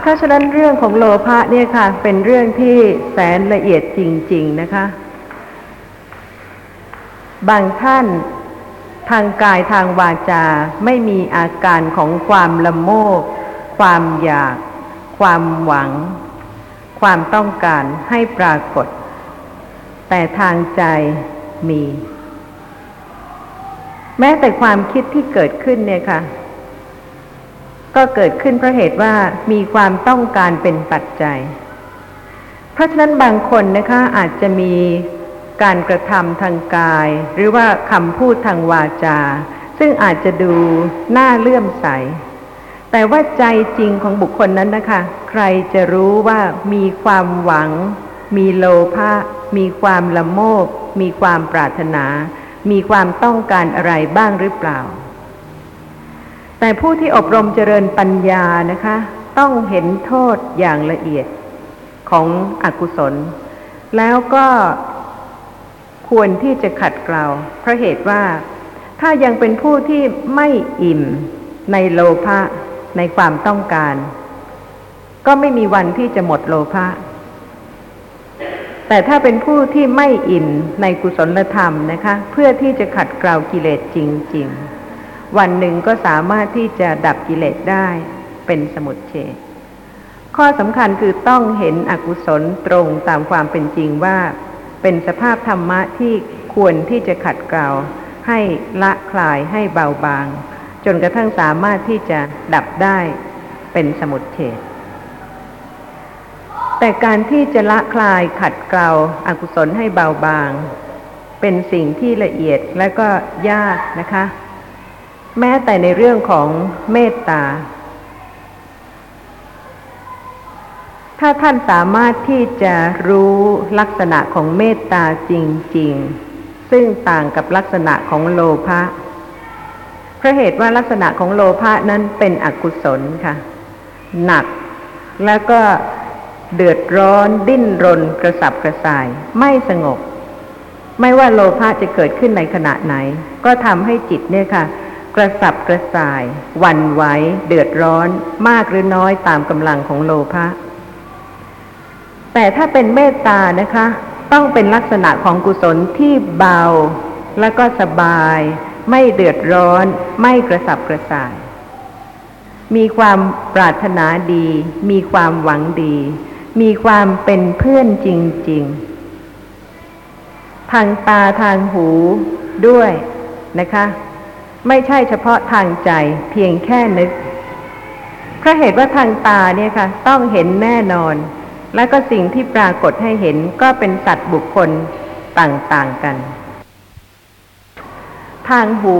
เพราะฉะนั้นเรื่องของโลภะเนี่ยค่ะ เป็นเรื่องที่แสนละเอียดจริง ๆ นะคะ บางท่าน ทางกายทางวาจาไม่มีอาการของความละโมบความอยาก ความหวัง ความต้องการให้ปรากฏ แต่ทางใจมี แม้แต่ความคิดที่เกิดขึ้นเนี่ยค่ะ ก็เกิดขึ้นเพราะเหตุว่ามีความต้องการเป็นปัจจัย เพราะฉะนั้นบางคนนะคะอาจจะมี การกระทำทางกาย หรือว่าคำพูดทางวาจา ซึ่งอาจจะดูน่าเลื่อมใส แต่ว่าใจจริงของบุคคลนั้นนะคะ ใครจะรู้ว่ามีความหวัง มีโลภะมีความละโมบ มีความปรารถนา มีความต้องการอะไรบ้างหรือเปล่า แต่ผู้ที่อบรมเจริญปัญญานะคะ ต้องเห็นโทษอย่างละเอียดของอกุศล แล้วก็ ควรที่จะขัดเกลาเพราะเหตุว่าถ้ายังเป็นผู้ที่ไม่อิ่มในโลภะในความต้องการ ก็ไม่มีวันที่จะหมดโลภะแต่ถ้าเป็นผู้ที่ไม่อิ่มในกุศลธรรมนะคะ เพื่อที่จะขัดเกลากิเลสจริง ๆ วันหนึ่งก็สามารถที่จะดับกิเลสได้เป็นสมุทเฉดข้อสำคัญคือต้องเห็นอกุศลตรงตามความเป็นจริงว่า เป็นสภาพธรรมะที่ควรที่จะขัดเกลาให้ละคลายให้เบาบาง จนกระทั่งสามารถที่จะดับได้เป็นสมุทเฉดแต่การที่จะละคลายขัดเกลาอากุศลให้เบาบาง เป็นสิ่งที่ละเอียดและก็ยากนะคะ แม้แต่ในเรื่องของเมตตา ถ้าท่านสามารถที่จะรู้ลักษณะของเมตตาจริง ๆ ซึ่งต่างกับลักษณะของโลภะเพราะเหตุว่าลักษณะของโลภะนั้นเป็นอกุศลค่ะ หนักแล้วก็เดือดร้อนดิ้นรนกระสับกระส่าย ไม่สงบ ไม่ว่าโลภะจะเกิดขึ้นในขณะไหน ก็ทำให้จิตเนี่ยค่ะ กระสับกระส่ายหวั่นไหวเดือดร้อนมากหรือน้อยตามกำลังของโลภะ แต่ถ้าเป็นเมตตานะคะ ต้องเป็นลักษณะของกุศลที่เบา แล้วก็สบาย ไม่เดือดร้อน ไม่กระสับกระส่าย มีความปรารถนาดี มีความหวังดี มีความเป็นเพื่อนจริง ๆ ทางตาทางหูด้วยนะคะ ไม่ใช่เฉพาะทางใจเพียงแค่นึกเพราะเหตุว่าทางตาเนี่ยค่ะ ต้องเห็นแน่นอน แล้วก็สิ่งที่ปรากฏให้เห็นก็เป็นสัตว์บุคคลต่างๆกัน ทางหู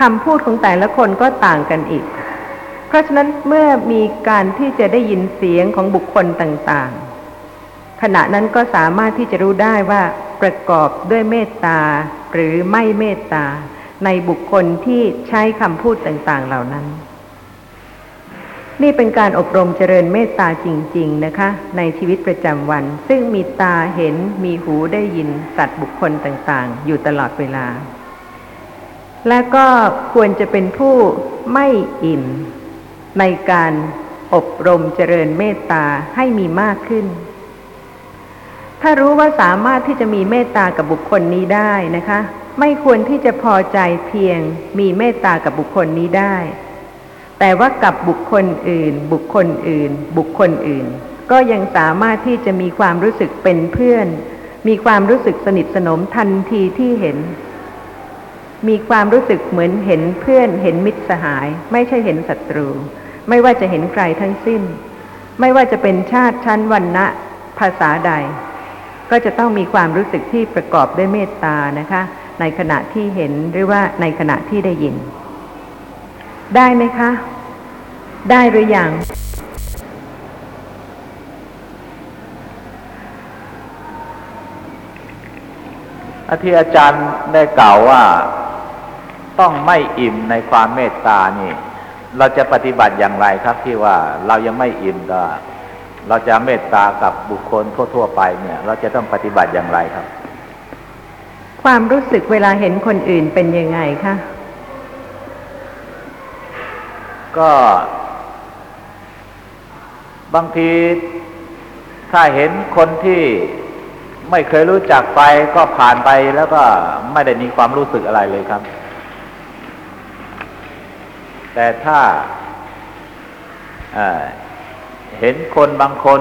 คำพูดของแต่ละคนก็ต่างกันอีก เพราะฉะนั้นเมื่อมีการที่จะได้ยินเสียงของบุคคลต่างๆ ขณะนั้นก็สามารถที่จะรู้ได้ว่าประกอบด้วยเมตตาหรือไม่เมตตาในบุคคลที่ใช้คำพูดต่างๆเหล่านั้น นี่เป็นการอบรมเจริญเมตตาจริง ๆนะคะ ในชีวิตประจำวัน ซึ่งมีตาเห็นมีหูได้ยินสัตว์บุคคลต่างๆ อยู่ตลอดเวลา และก็ควรจะเป็นผู้ไม่อิ่ม ในการอบรมเจริญเมตตาให้มีมากขึ้น ถ้ารู้ว่าสามารถที่จะมีเมตตากับบุคคลนี้ได้นะคะ ไม่ควรที่จะพอใจเพียงมีเมตตากับบุคคลนี้ได้ แต่ว่ากับบุคคลอื่น บุคคลอื่น บุคคลอื่น ก็ยังสามารถที่จะมีความรู้สึกเป็นเพื่อน มีความรู้สึกสนิทสนมทันทีที่เห็น มีความรู้สึกเหมือนเห็นเพื่อน เห็นมิตรสหาย ไม่ใช่เห็นศัตรู ไม่ว่าจะเห็นใครทั้งสิ้น ไม่ว่าจะเป็นชาติชั้นวรรณะภาษาใด ก็จะต้องมีความรู้สึกที่ประกอบด้วยเมตตานะคะ ในขณะที่เห็นหรือว่าในขณะที่ได้ยิน ได้ไหมคะ ได้หรือยังอาที่อาจารย์ได้กล่าวว่าต้องไม่อิ่มในความเมตตานี่ เราจะปฏิบัติอย่างไรครับที่ว่าเรายังไม่อิ่มก็เราจะเมตตากับบุคคลทั่วๆไปเนี่ย เราจะต้องปฏิบัติอย่างไรครับ ความรู้สึกเวลาเห็นคนอื่นเป็นยังไงคะ ก็ บางทีถ้าเห็นคนที่ไม่เคยรู้จักไปก็ผ่านไปแล้วก็ไม่ได้มีความรู้สึกอะไรเลยครับ แต่ถ้าเห็นคนบางคน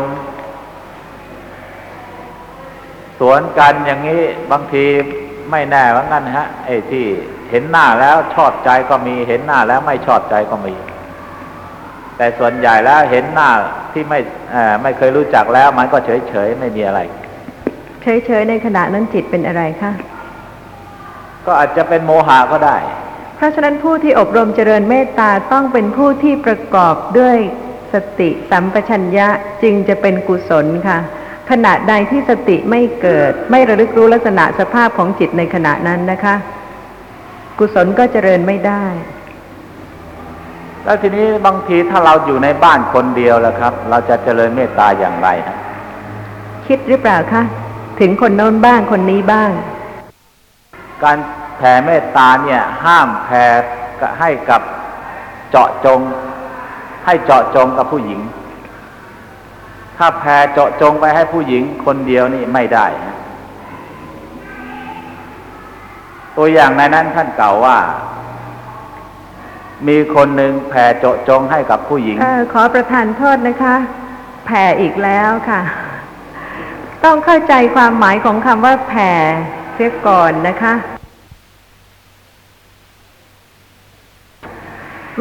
สวนกันอย่างนี้บางทีไม่แน่ว่างั้นฮะไอ้ที่เห็นหน้าแล้วชอบใจก็มีเห็นหน้าแล้วไม่ชอบใจก็มี แต่ส่วนใหญ่แล้วเห็นหน้าที่ไม่เอ่อไม่เคยรู้จักแล้ว มันก็เฉยเฉยๆไม่มีอะไร เฉยๆในขณะนั้นจิตเป็นอะไรคะก็อาจจะเป็นโมหะก็ได้ เพราะฉะนั้นผู้ที่อบรมเจริญเมตตาต้องเป็นผู้ที่ประกอบด้วยสติสัมปชัญญะจึงจะเป็นกุศลค่ะ ขณะใดที่สติไม่เกิด ไม่ระลึกรู้ลักษณะสภาพของจิตในขณะนั้นนะคะ กุศลก็เจริญไม่ได้ แล้วทีนี้บางทีถ้าเราอยู่ในบ้านคนเดียวแล้วครับ เราจะเจริญเมตตาอย่างไรฮะคิดหรือเปล่าคะถึงคนโน้นบ้างคนนี้บ้าง การแผ่เมตตาเนี่ย ห้ามแผ่ให้กับเจาะจง ให้เจาะจงกับผู้หญิง ถ้าแผ่เจาะจงไปให้ผู้หญิงคนเดียวนี่ไม่ได้นะตัวอย่างในนั้นท่านกล่าวว่า มีคนหนึ่งแผ่เจาะจงให้กับผู้หญิงออขอประทานโทษนะคะ แผ่อีกแล้วค่ะ ต้องเข้าใจความหมายของคำว่าแผ่เสียก่อนนะคะ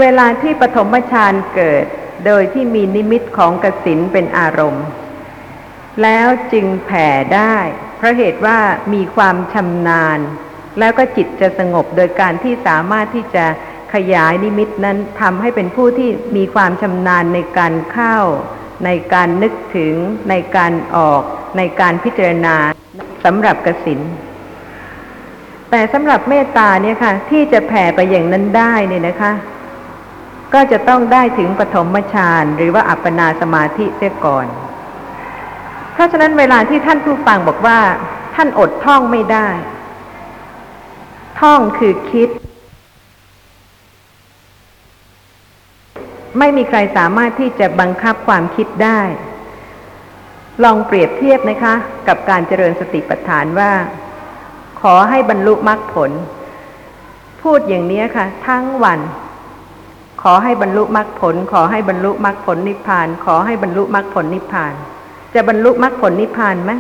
เวลาที่ปฐมฌานเกิด โดยที่มีนิมิตของกสินเป็นอารมณ์ แล้วจึงแผ่ได้ เพราะเหตุว่ามีความชำนาญ แล้วก็จิตจะสงบโดยการที่สามารถที่จะ ขยายนิมิตนั้นทำให้เป็นผู้ที่มีความชำนาญในการเข้า ในการนึกถึง ในการออก ในการพิจารณาสำหรับกสินแต่สำหรับเมตตาเนี่ยค่ะ ที่จะแผ่ไปอย่างนั้นได้เนี่ยนะคะ ก็จะต้องได้ถึงปฐมฌานหรือว่าอัปปนาสมาธิเสียก่อน เพราะฉะนั้นเวลาที่ท่านผู้ฟังบอกว่า ท่านอดท่องไม่ได้ ท่องคือคิด ไม่มีใครสามารถที่จะบังคับความคิดได้ ลองเปรียบเทียบนะคะ กับการเจริญสติปัฏฐานว่า ขอให้บรรลุมรรคผล พูดอย่างนี้ค่ะ ทั้งวัน ขอให้บรรลุมรรคผล ขอให้บรรลุมรรคผลนิพพาน ขอให้บรรลุมรรคผลนิพพาน จะบรรลุมรรคผลนิพพานไหม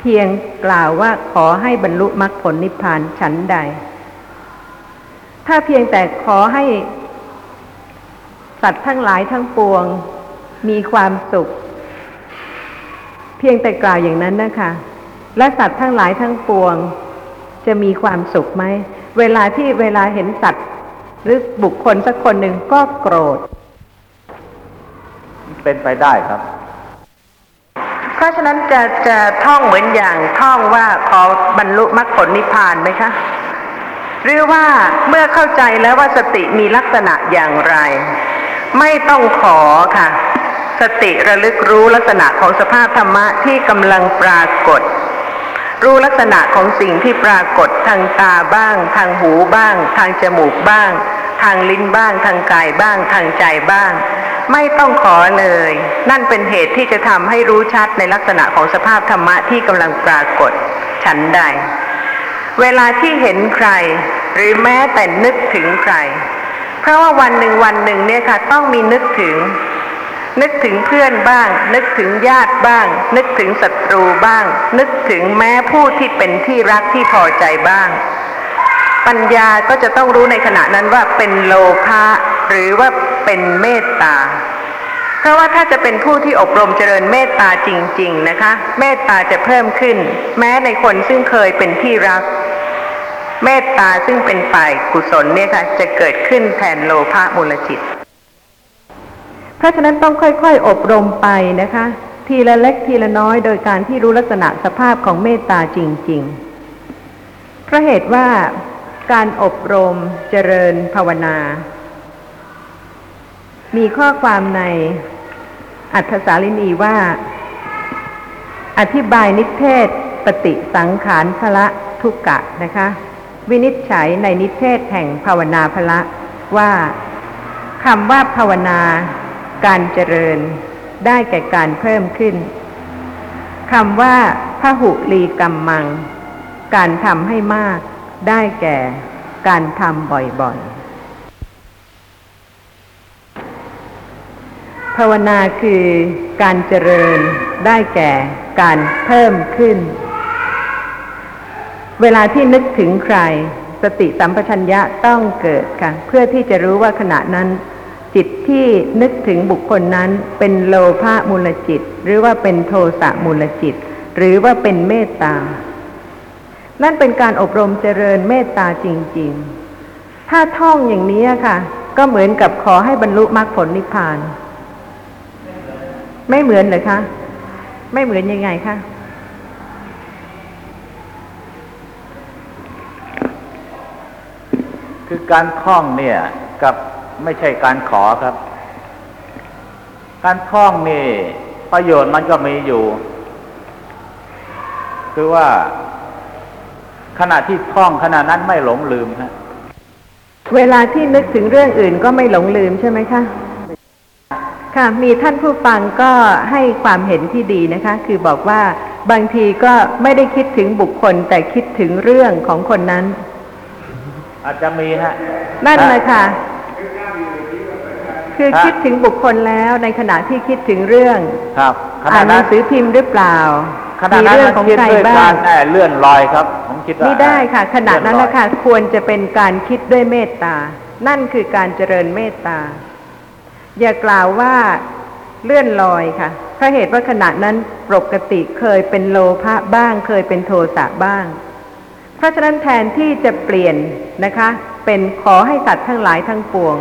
เพียงกล่าวว่าขอให้บรรลุมรรคผลนิพพานฉันใด ถ้าเพียงแต่ขอให้ สัตว์ทั้งหลายทั้งปวง มีความสุข เพียงแต่กล่าวอย่างนั้นนะคะ และสัตว์ทั้งหลายทั้งปวง จะมีความสุขไหม เวลาที่เวลาเห็นสัตว์ หรือบุคคลสักคนหนึ่งก็โกรธ เป็นไปได้ครับเพราะฉะนั้นจะจะท่องเหมือนอย่างท่องว่าขอบรรลุมรรคผลนิพพานไหมคะ หรือว่าเมื่อเข้าใจแล้วว่าสติมีลักษณะอย่างไร ไม่ต้องขอค่ะ สติระลึกรู้ลักษณะของสภาพธรรมะที่กำลังปรากฏ รู้ลักษณะของสิ่งที่ปรากฏทางตาบ้าง ทางหูบ้าง ทางจมูกบ้าง ทางลิ้นบ้าง ทางกายบ้าง ทางใจบ้าง ไม่ต้องขอเลย นั่นเป็นเหตุที่จะทำให้รู้ชัดในลักษณะของสภาพธรรมะที่กำลังปรากฏ ฉันใด เวลาที่เห็นใคร หรือแม้แต่นึกถึงใคร เพราะว่าวันหนึ่งวันหนึ่งเนี่ยค่ะ ต้องมีนึกถึง นึกถึงเพื่อนบ้าง นึกถึงญาติบ้าง นึกถึงศัตรูบ้าง นึกถึงแม้ผู้ที่เป็นที่รักที่พอใจบ้าง ปัญญาก็จะต้องรู้ในขณะนั้นว่าเป็นโลภะหรือว่าเป็นเมตตาเพราะว่าถ้าจะเป็นผู้ที่อบรมเจริญเมตตาจริง ๆ นะคะ เมตตาจะเพิ่มขึ้น แม้ในคนซึ่งเคยเป็นที่รัก เมตตาซึ่งเป็นฝ่ายกุศลเนี่ยค่ะจะเกิดขึ้นแทนโลภะมูลจิต เพราะฉะนั้นต้องค่อยๆ อบรมไปนะคะ ทีละเล็กทีละน้อยโดยการที่รู้ลักษณะสภาพของเมตตาจริงๆ เพราะเหตุว่าการอบรมเจริญภาวนา มีข้อความในอัธสาลินีว่า อธิบายนิเทศปฏิสังขารพละทุกกะนะคะ วินิจฉัยในนิเทศแห่งภาวนาพละว่าคำว่าภาวนาการเจริญได้แก่การเพิ่มขึ้นคำว่าพหุลีกรรมมัง การทำให้มากได้แก่การทำบ่อยๆ ภาวนาคือการเจริญได้แก่การเพิ่มขึ้น เวลาที่นึกถึงใคร สติสัมปชัญญะต้องเกิดค่ะ เพื่อที่จะรู้ว่าขณะนั้น จิตที่นึกถึงบุคคลนั้นเป็นโลภะมูลจิต หรือว่าเป็นโทสะมูลจิต หรือว่าเป็นเมตตา นั่นเป็นการอบรมเจริญเมตตาจริง ๆ ถ้าท่องอย่างนี้ค่ะ ก็เหมือนกับขอให้บรรลุมรรคผลนิพพาน ไม่เหมือนเหรอคะ ไม่เหมือนยังไงคะ คือการท่องเนี่ย กับไม่ใช่การขอครับ การท่องนี่ประโยชน์มันก็มีอยู่ คือว่าขณะที่ท่องขณะนั้นไม่หลงลืมฮะเวลาที่นึกถึงเรื่องอื่นก็ไม่หลงลืมใช่ไหมคะค่ะมีท่านผู้ฟังก็ให้ความเห็นที่ดีนะคะ คือบอกว่าบางทีก็ไม่ได้คิดถึงบุคคลแต่คิดถึงเรื่องของคนนั้น อาจจะมีฮะ นั่นเลยค่ะ คือฮะคิดถึงบุคคลแล้วในขณะที่คิดถึงเรื่อง ครับขณะอ่านหนันั้งนสือพิมพ์หรือเปล่าขณะมีนั้นเรื่องของคิดใครด้วยบ้าการงแน่เลื่อนลอยครับ ผมคิดว่าไม่ได้ค่ะ ขณะนั้นเลื่อนะลอยคะควรจะเป็นการคิดด้วยเมตตา นั่นคือการเจริญเมตตา อย่ากล่าวว่าเลื่อนลอยค่ะเพราะเหตุว่าขณะนั้นปกติเคยเป็นโลภะบ้าง เคยเป็นโทสะบ้าง เพราะฉะนั้นแทนที่จะเปลี่ยนนะคะ เป็นขอให้สัตว์ทั้งหลายทั้งปวง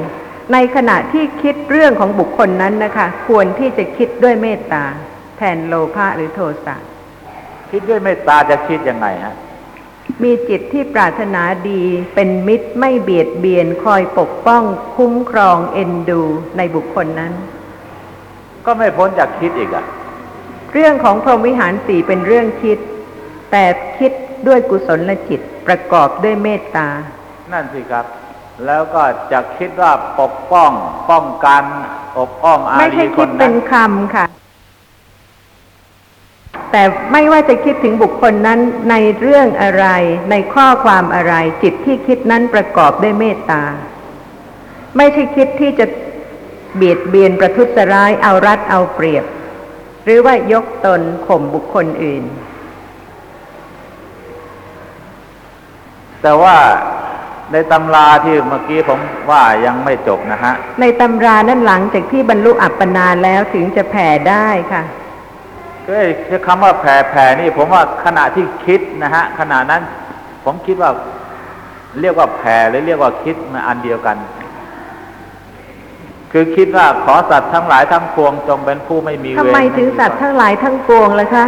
ในขณะที่คิดเรื่องของบุคคลนั้นนะคะ ควรที่จะคิดด้วยเมตตา แทนโลภะหรือโทสะคิดด้วยเมตตาจะคิดยังไงฮะมีจิตที่ปรารถนาดีเป็นมิตรไม่เบียดเบียนคอยปกป้อง คุ้มครองเอ็นดูในบุคคลนั้น ก็ไม่พ้นจากคิดอีกอะเรื่องของพรหมวิหารสี่เป็นเรื่องคิด แต่คิด ด้วยกุศลจิตประกอบด้วยเมตตา นั่นสิครับ แล้วก็จะคิดว่าปกป้องป้องกันอบอ้อมอาไม่รีใช่คคิดนเป็นั้นนคำค่ะ แต่ไม่ว่าจะคิดถึงบุคคลนั้นในเรื่องอะไร ในข้อความอะไร จิตที่คิดนั้นประกอบด้วยเมตตา ไม่ใช่คิดที่จะเบียดเบียนประทุษร้ายเอารัดเอาเปรียบ หรือว่ายกตนข่มบุคคลอื่น แต่ว่าในตำราที่เมื่อกี้ผมว่ายังไม่จบนะฮะ ในตำรานั้นหลังจากที่บรรลุอัปปนาแล้วถึงจะแผ่ได้ค่ะก็ไอ้คำว่าแผ่แผ่นี่ผมว่าขณะที่คิดนะฮะขณะนั้น ผมคิดว่า เรียกว่าแผ่หรือเรียกว่าคิดมันอันเดียวกัน คือคิดว่าขอสัตว์ทั้งหลายทั้งปวงจงเป็นผู้ไม่มีเวรทำไมถึงสัตว์ทั้งหลายทั้งปวงล่ะคะ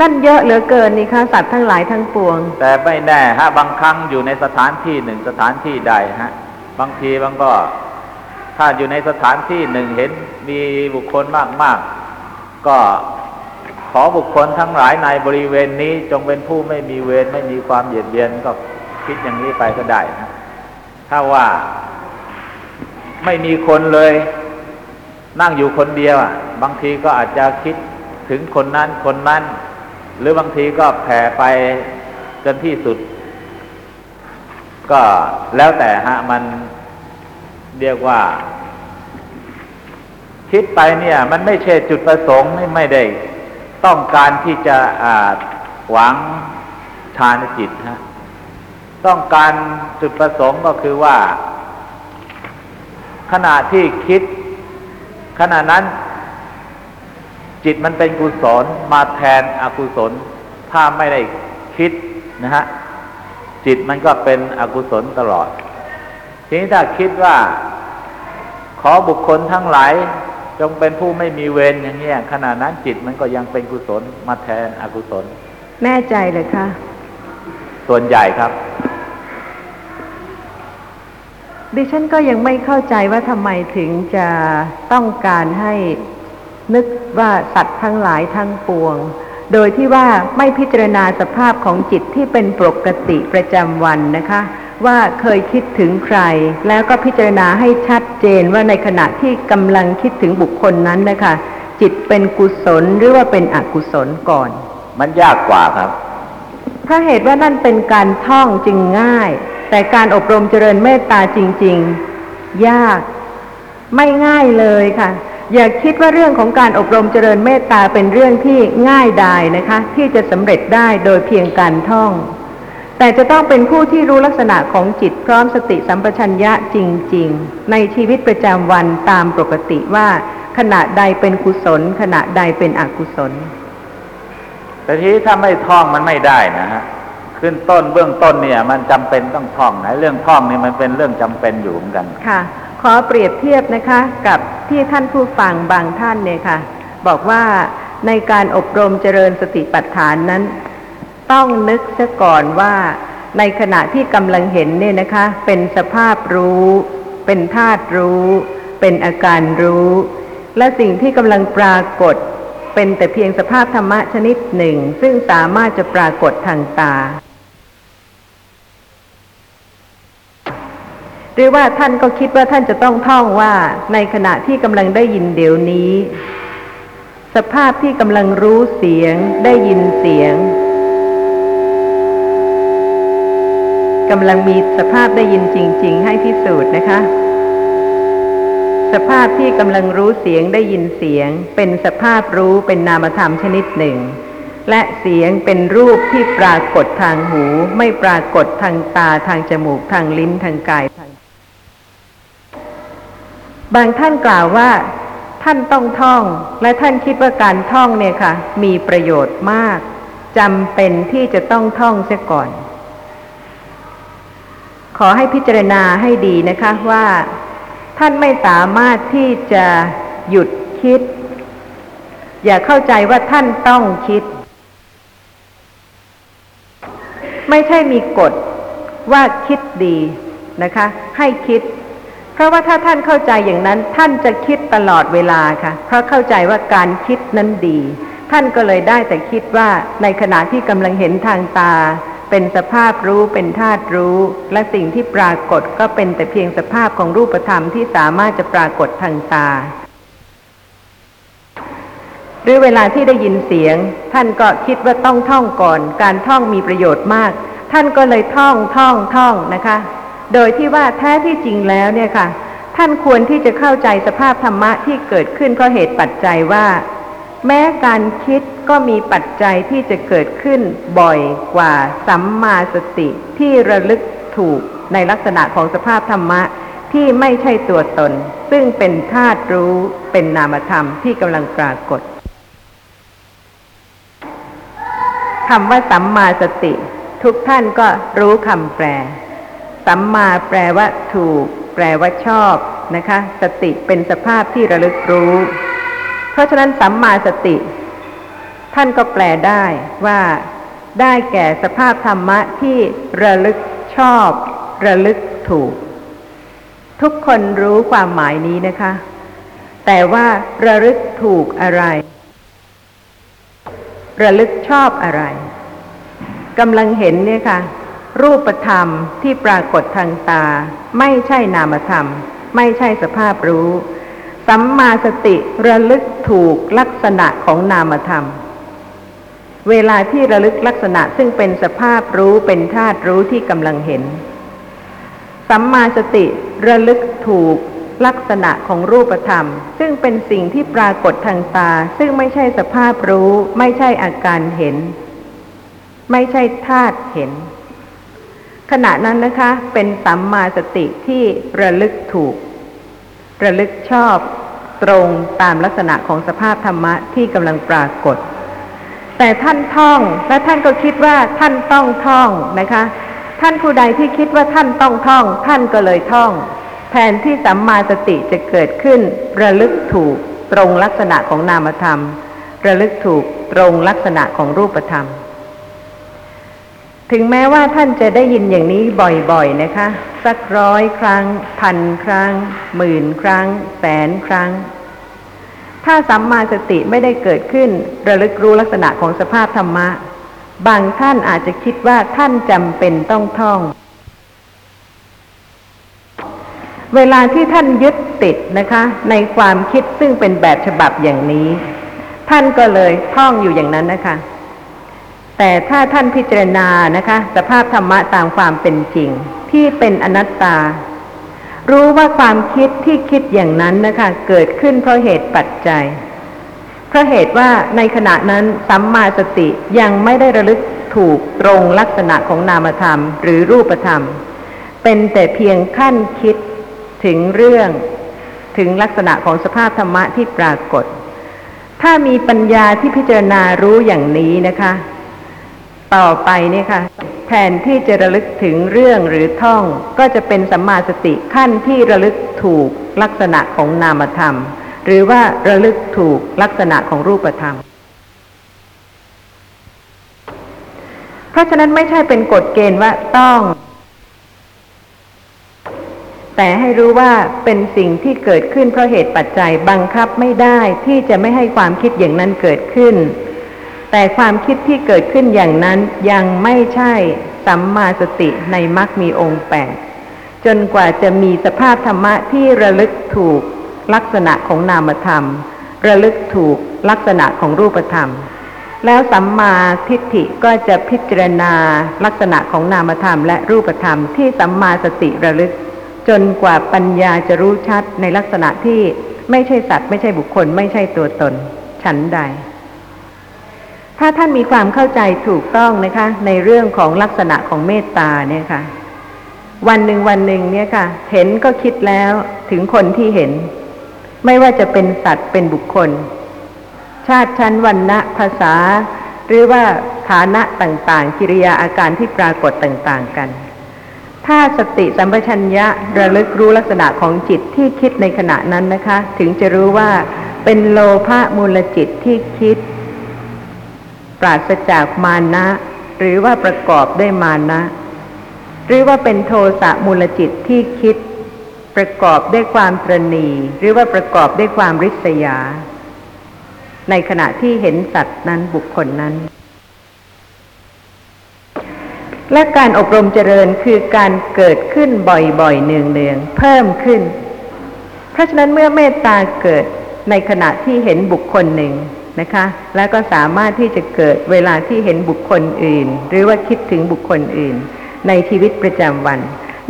นั่นเยอะเหลือเกินนี่คะสัตว์ทั้งหลายทั้งปวง แต่ไม่แน่ฮะบางครั้งอยู่ในสถานที่หนึ่งสถานที่ใดฮะบางทีมันก็ ถ้าอยู่ในสถานที่หนึ่งเห็นมีบุคคลมากๆก็ขอบุคคลทั้งหลายในบริเวณนี้จงเป็นผู้ไม่มีเวรไม่มีความเบียดเบียนก็คิดอย่างนี้ไปก็ได้นะถ้าว่าไม่มีคนเลย นั่งอยู่คนเดียวบางทีก็อาจจะคิดถึงคนนั้นคนนั้น หรือบางทีก็แผ่ไปจนที่สุด ก็แล้วแต่ฮะมันเรียกว่า คิดไปเนี่ย มันไม่ใช่จุดประสงค์ไม่ได้ ต้องการที่จะอ่าหวังทานจิตฮะต้องการจุดประสงค์ก็คือว่า ขณะที่คิด ขณะนั้น จิตมันเป็นกุศลมาแทนอกุศล ถ้าไม่ได้คิดนะฮะจิตมันก็เป็นอกุศลตลอด ทีนี้ถ้าคิดว่า ขอบุคคลทั้งหลายจงเป็นผู้ไม่มีเวรอย่างเงี้ยขณะนั้นจิตมันก็ยังเป็นกุศลมาแทนอกุศล แน่ใจเลยคะส่วนใหญ่ครับ ดิฉันก็ยังไม่เข้าใจว่าทำไมถึงจะต้องการให้ นึกว่าสัตว์ทั้งหลายทั้งปวง โดยที่ว่าไม่พิจารณาสภาพของจิตที่เป็นปกติประจำวันนะคะ ว่าเคยคิดถึงใคร แล้วก็พิจารณาให้ชัดเจนว่าในขณะที่กำลังคิดถึงบุคคลนั้นนะคะ จิตเป็นกุศลหรือว่าเป็นอกุศลก่อน มันยากกว่าครับเพราะเหตุว่านั่นเป็นการท่องจึงง่าย แต่การอบรมเจริญเมตตาจริง ๆ ยากไม่ง่ายเลยค่ะ อย่าคิดว่าเรื่องของการอบรมเจริญเมตตาเป็นเรื่องที่ง่ายดายนะคะ ที่จะสำเร็จได้โดยเพียงการท่อง แต่จะต้องเป็นผู้ที่รู้ลักษณะของจิตพร้อมสติสัมปชัญญะจริง ๆ ในชีวิตประจำวันตามปกติว่าขณะใดเป็นกุศล ขณะใดเป็นอกุศล แต่ทีนี้ถ้าไม่ท่องมันไม่ได้นะฮะขึ้นต้นเบื้องต้นเนี่ย มันจำเป็นต้องท่องนะเรื่องท่องเนี่ยมันเป็นเรื่องจำเป็นอยู่เหมือนกันค่ะ ขอเปรียบเทียบนะคะกับที่ท่านผู้ฟังบางท่านเนี่ยค่ะ บอกว่าในการอบรมเจริญสติปัฏฐานนั้น ต้องนึกซะก่อนว่า ในขณะที่กำลังเห็นเนี่ยนะคะ เป็นสภาพรู้ เป็นธาตุรู้ เป็นอาการรู้ และสิ่งที่กำลังปรากฏ เป็นแต่เพียงสภาพธรรมะชนิดหนึ่ง ซึ่งสามารถจะปรากฏทางตา หรือว่าท่านก็คิดว่าท่านจะต้องท่องว่าในขณะที่กำลังได้ยินเดี๋ยวนี้ สภาพที่กำลังรู้เสียง ได้ยินเสียงกำลังมีสภาพได้ยินจริง ๆ ให้พิสูจน์นะคะ สภาพที่กำลังรู้เสียงได้ยินเสียง เป็นสภาพรู้เป็นนามธรรมชนิดหนึ่ง และเสียงเป็นรูปที่ปรากฏทางหู ไม่ปรากฏทางตาทางจมูกทางลิ้นทางกาย บางท่านกล่าวว่า ท่านต้องท่อง และท่านคิดว่าการท่องเนี่ยค่ะ มีประโยชน์มากจำเป็นที่จะต้องท่องเสียก่อน ขอให้พิจารณาให้ดีนะคะว่า ท่านไม่สามารถที่จะหยุดคิด อย่าเข้าใจว่าท่านต้องคิด ไม่ใช่มีกฎว่าคิดดีนะคะ ให้คิด ราะว่าถ้าท่านเข้าใจอย่างนั้น ท่านจะคิดตลอดเวลาค่ะ เพราะเข้าใจว่าการคิดนั้นดี ท่านก็เลยได้แต่คิดว่าในขณะที่กำลังเห็นทางตา เป็นสภาพรู้เป็นธาตุรู้ และสิ่งที่ปรากฏก็เป็นแต่เพียงสภาพของรูปธรรมที่สามารถจะปรากฏทางตา หรือเวลาที่ได้ยินเสียง ท่านก็คิดว่าต้องท่องก่อน การท่องมีประโยชน์มาก ท่านก็เลยท่องท่องท่องนะคะ โดยที่ว่าแท้ที่จริงแล้วเนี่ยค่ะ ท่านควรที่จะเข้าใจสภาพธรรมะที่เกิดขึ้นเพราะเหตุปัจจัยว่า แม้การคิดก็มีปัจจัยที่จะเกิดขึ้นบ่อยกว่าสัมมาสติที่ระลึกถูกในลักษณะของสภาพธรรมะที่ไม่ใช่ตัวตน ซึ่งเป็นธาตุรู้เป็นนามธรรมที่กำลังปรากฏคำว่าสัมมาสติ ทุกท่านก็รู้คำแปล สัมมาแปลว่าถูก แปลว่าชอบนะคะ สติเป็นสภาพที่ระลึกรู้ เพราะฉะนั้นสัมมาสติ ท่านก็แปลได้ว่าได้แก่สภาพธรรมะที่ระลึกชอบ ระลึกถูก ทุกคนรู้ความหมายนี้นะคะ แต่ว่าระลึกถูกอะไร ระลึกชอบอะไรกำลังเห็นเนี่ยค่ะ รูปธรรมที่ปรากฏทางตา ไม่ใช่นามธรรม ไม่ใช่สภาพรู้ สัมมาสติระลึกถูกลักษณะของนามธรรม เวลาที่ระลึกลักษณะซึ่งเป็นสภาพรู้เป็นธาตุรู้ที่กำลังเห็น สัมมาสติระลึกถูกลักษณะของรูปธรรม ซึ่งเป็นสิ่งที่ปรากฏทางตา ซึ่งไม่ใช่สภาพรู้ ไม่ใช่อาการเห็น ไม่ใช่ธาตุเห็น ขณะนั้นนะคะเป็นสัมมาสติที่ระลึกถูก ระลึกชอบตรงตามลักษณะของสภาพธรรมะที่กำลังปรากฏ แต่ท่านท่องและท่านก็คิดว่าท่านต้องท่องนะคะ ท่านผู้ใดที่คิดว่าท่านต้องท่อง ท่านก็เลยท่อง แทนที่สัมมาสติจะเกิดขึ้น ระลึกถูกตรงลักษณะของนามธรรม ระลึกถูกตรงลักษณะของรูปธรรม ถึงแม้ว่าท่านจะได้ยินอย่างนี้บ่อยๆนะคะ สักร้อยครั้ง พันครั้ง หมื่นครั้ง แสนครั้ง ถ้าสัมมาสติไม่ได้เกิดขึ้น ระลึกรู้ลักษณะของสภาพธรรมะ บางท่านอาจจะคิดว่าท่านจำเป็นต้องท่อง เวลาที่ท่านยึดติดนะคะ ในความคิดซึ่งเป็นแบบฉบับอย่างนี้ ท่านก็เลยท่องอยู่อย่างนั้นนะคะ แต่ถ้าท่านพิจารณานะคะ สภาพธรรมะตามความเป็นจริง ที่เป็นอนัตตา รู้ว่าความคิดที่คิดอย่างนั้นนะคะ เกิดขึ้นเพราะเหตุปัจจัย เพราะเหตุว่าในขณะนั้นสัมมาสติยังไม่ได้ระลึกถูกตรงลักษณะของนามธรรม หรือรูปธรรม เป็นแต่เพียงขั้นคิดถึงเรื่อง ถึงลักษณะของสภาพธรรมะที่ปรากฏ ถ้ามีปัญญาที่พิจารณารู้อย่างนี้นะคะ ต่อไปนี่ค่ะ แทนที่จะระลึกถึงเรื่องหรือท่อง ก็จะเป็นสัมมาสติขั้นที่ระลึกถูกลักษณะของนามธรรม หรือว่าระลึกถูกลักษณะของรูปธรรม เพราะฉะนั้นไม่ใช่เป็นกฎเกณฑ์ว่าต้อง แต่ให้รู้ว่าเป็นสิ่งที่เกิดขึ้นเพราะเหตุปัจจัยบังคับไม่ได้ที่จะไม่ให้ความคิดอย่างนั้นเกิดขึ้น แต่ความคิดที่เกิดขึ้นอย่างนั้นยังไม่ใช่สัมมาสติในมรรคมีองค์แปดจนกว่าจะมีสภาพธรรมะที่ระลึกถูกลักษณะของนามธรรม ระลึกถูกลักษณะของรูปธรรม แล้วสัมมาทิฏฐิก็จะพิจารณาลักษณะของนามธรรม และรูปธรรมที่สัมมาสติระลึก จนกว่าปัญญาจะรู้ชัดในลักษณะที่ไม่ใช่สัตว์ไม่ใช่บุคคลไม่ใช่ตัวตน ฉันใด ถ้าท่านมีความเข้าใจถูกต้องนะคะ ในเรื่องของลักษณะของเมตตาเนี่ยค่ะ วันหนึ่งวันหนึ่งเนี่ยค่ะ เห็นก็คิดแล้วถึงคนที่เห็น ไม่ว่าจะเป็นสัตว์เป็นบุคคล ชาติชั้นวันณะภาษา หรือว่าฐานะต่างๆ กิริยาอาการที่ปรากฏต่างๆกัน ถ้าสติสัมปชัญญะระลึกรู้ลักษณะของจิตที่คิดในขณะนั้นนะคะ ถึงจะรู้ว่าเป็นโลภะมูลจิตที่คิด ปราศจากมานะ หรือว่าประกอบด้วยมานะ หรือว่าเป็นโทสะมูลจิตที่คิด ประกอบด้วยความตรณีหรือว่าประกอบด้วยความริษยา ในขณะที่เห็นสัตว์นั้นบุคคลนั้น และการอบรมเจริญคือการเกิดขึ้นบ่อยๆเนืองๆเพิ่มขึ้น เพราะฉะนั้นเมื่อเมตตาเกิดในขณะที่เห็นบุคคลหนึ่ง นะคะ แล้วก็สามารถที่จะเกิดเวลาที่เห็นบุคคลอื่น หรือว่าคิดถึงบุคคลอื่น ในชีวิตประจำวัน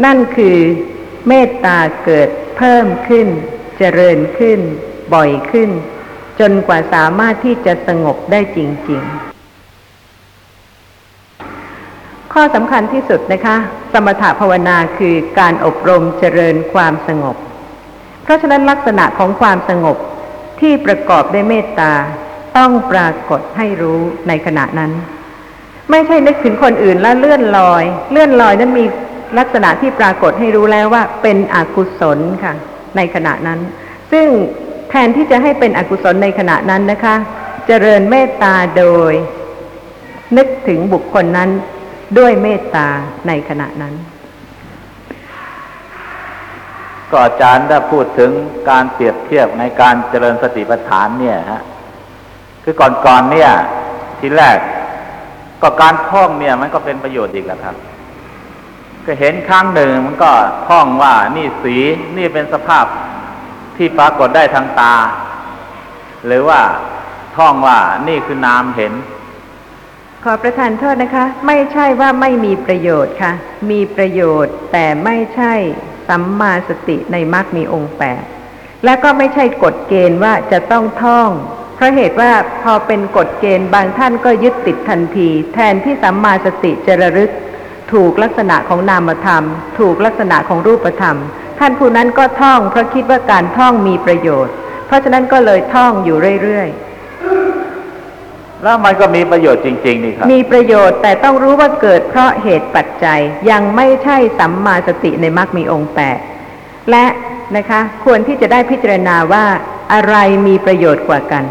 นั่นคือเมตตาเกิดเพิ่มขึ้น เจริญขึ้น บ่อยขึ้น จนกว่าสามารถที่จะสงบได้จริง ๆข้อสำคัญที่สุดนะคะ สมถภาวนาคือการอบรมเจริญความสงบ เพราะฉะนั้นลักษณะของความสงบที่ประกอบด้วยเมตตา ต้องปรากฏให้รู้ในขณะนั้น ไม่ใช่นึกถึงคนอื่นแล้วเลื่อนลอย เลื่อนลอยนั้นมีลักษณะที่ปรากฏให้รู้แล้วว่าเป็นอกุศลค่ะ ในขณะนั้น ซึ่งแทนที่จะให้เป็นอกุศลในขณะนั้นนะคะ เจริญเมตตาโดย นึกถึงบุคคลนั้นด้วยเมตตาในขณะนั้น ก็อาจารย์ได้พูดถึงการเปรียบเทียบในการเจริญสติปัฏฐานเนี่ยฮะ คือก่อนๆเนี่ย ทีแรกก็การท่องเนี่ย มันก็เป็นประโยชน์อีกแล้วครับ ก็เห็นครั้งหนึ่งมันก็ท่องว่านี่สีนี่เป็นสภาพที่ปรากฏได้ทางตา หรือว่าท่องว่านี่คือนามเห็น ขอประทานโทษนะคะ ไม่ใช่ว่าไม่มีประโยชน์ค่ะ มีประโยชน์แต่ไม่ใช่สัมมาสติในมรรคมีองค์แปดและก็ไม่ใช่กฎเกณฑ์ว่าจะต้องท่อง เพราะเหตุว่าพอเป็นกฎเกณฑ์บางท่านก็ยึดติดทันที แทนที่สัมมาสติจะระลึก ถูกลักษณะของนามธรรม ถูกลักษณะของรูปธรรม ท่านผู้นั้นก็ท่องเพราะคิดว่าการท่องมีประโยชน์ เพราะฉะนั้นก็เลยท่องอยู่เรื่อยๆแล้วมันก็มีประโยชน์จริงๆนี่ครับมีประโยชน์แต่ต้องรู้ว่าเกิดเพราะเหตุปัจจัยยังไม่ใช่สัมมาสติในมรรคมีองค์แปดและนะคะควรที่จะได้พิจารณาว่าอะไรมีประโยชน์กว่ากัน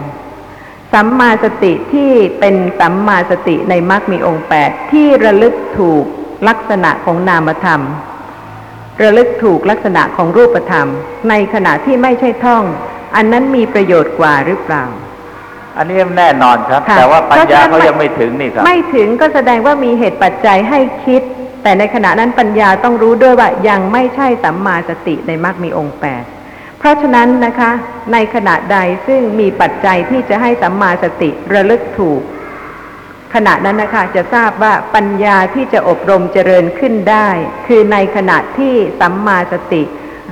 สัมมาสติที่เป็นสัมมาสติในมรรคมีองค์แปดที่ระลึกถูกลักษณะของนามธรรม ระลึกถูกลักษณะของรูปธรรม ในขณะที่ไม่ใช่ท่อง อันนั้นมีประโยชน์กว่าหรือเปล่า อันนี้แน่นอนครับค่ะแต่ว่าปัญญาเพราะฉะนั้นเขายังไม่ถึงนี่ครับ ไม่ถึงก็แสดงว่ามีเหตุปัจจัยให้คิด แต่ในขณะนั้นปัญญาต้องรู้ด้วยว่ายังไม่ใช่สัมมาสติในมรรคมีองค์แปด เพราะฉะนั้นนะคะ ในขณะใดซึ่งมีปัจจัยที่จะให้สัมมาสติระลึกถูก ขณะนั้นนะคะจะทราบว่าปัญญาที่จะอบรมเจริญขึ้นได้ คือในขณะที่สัมมาสติ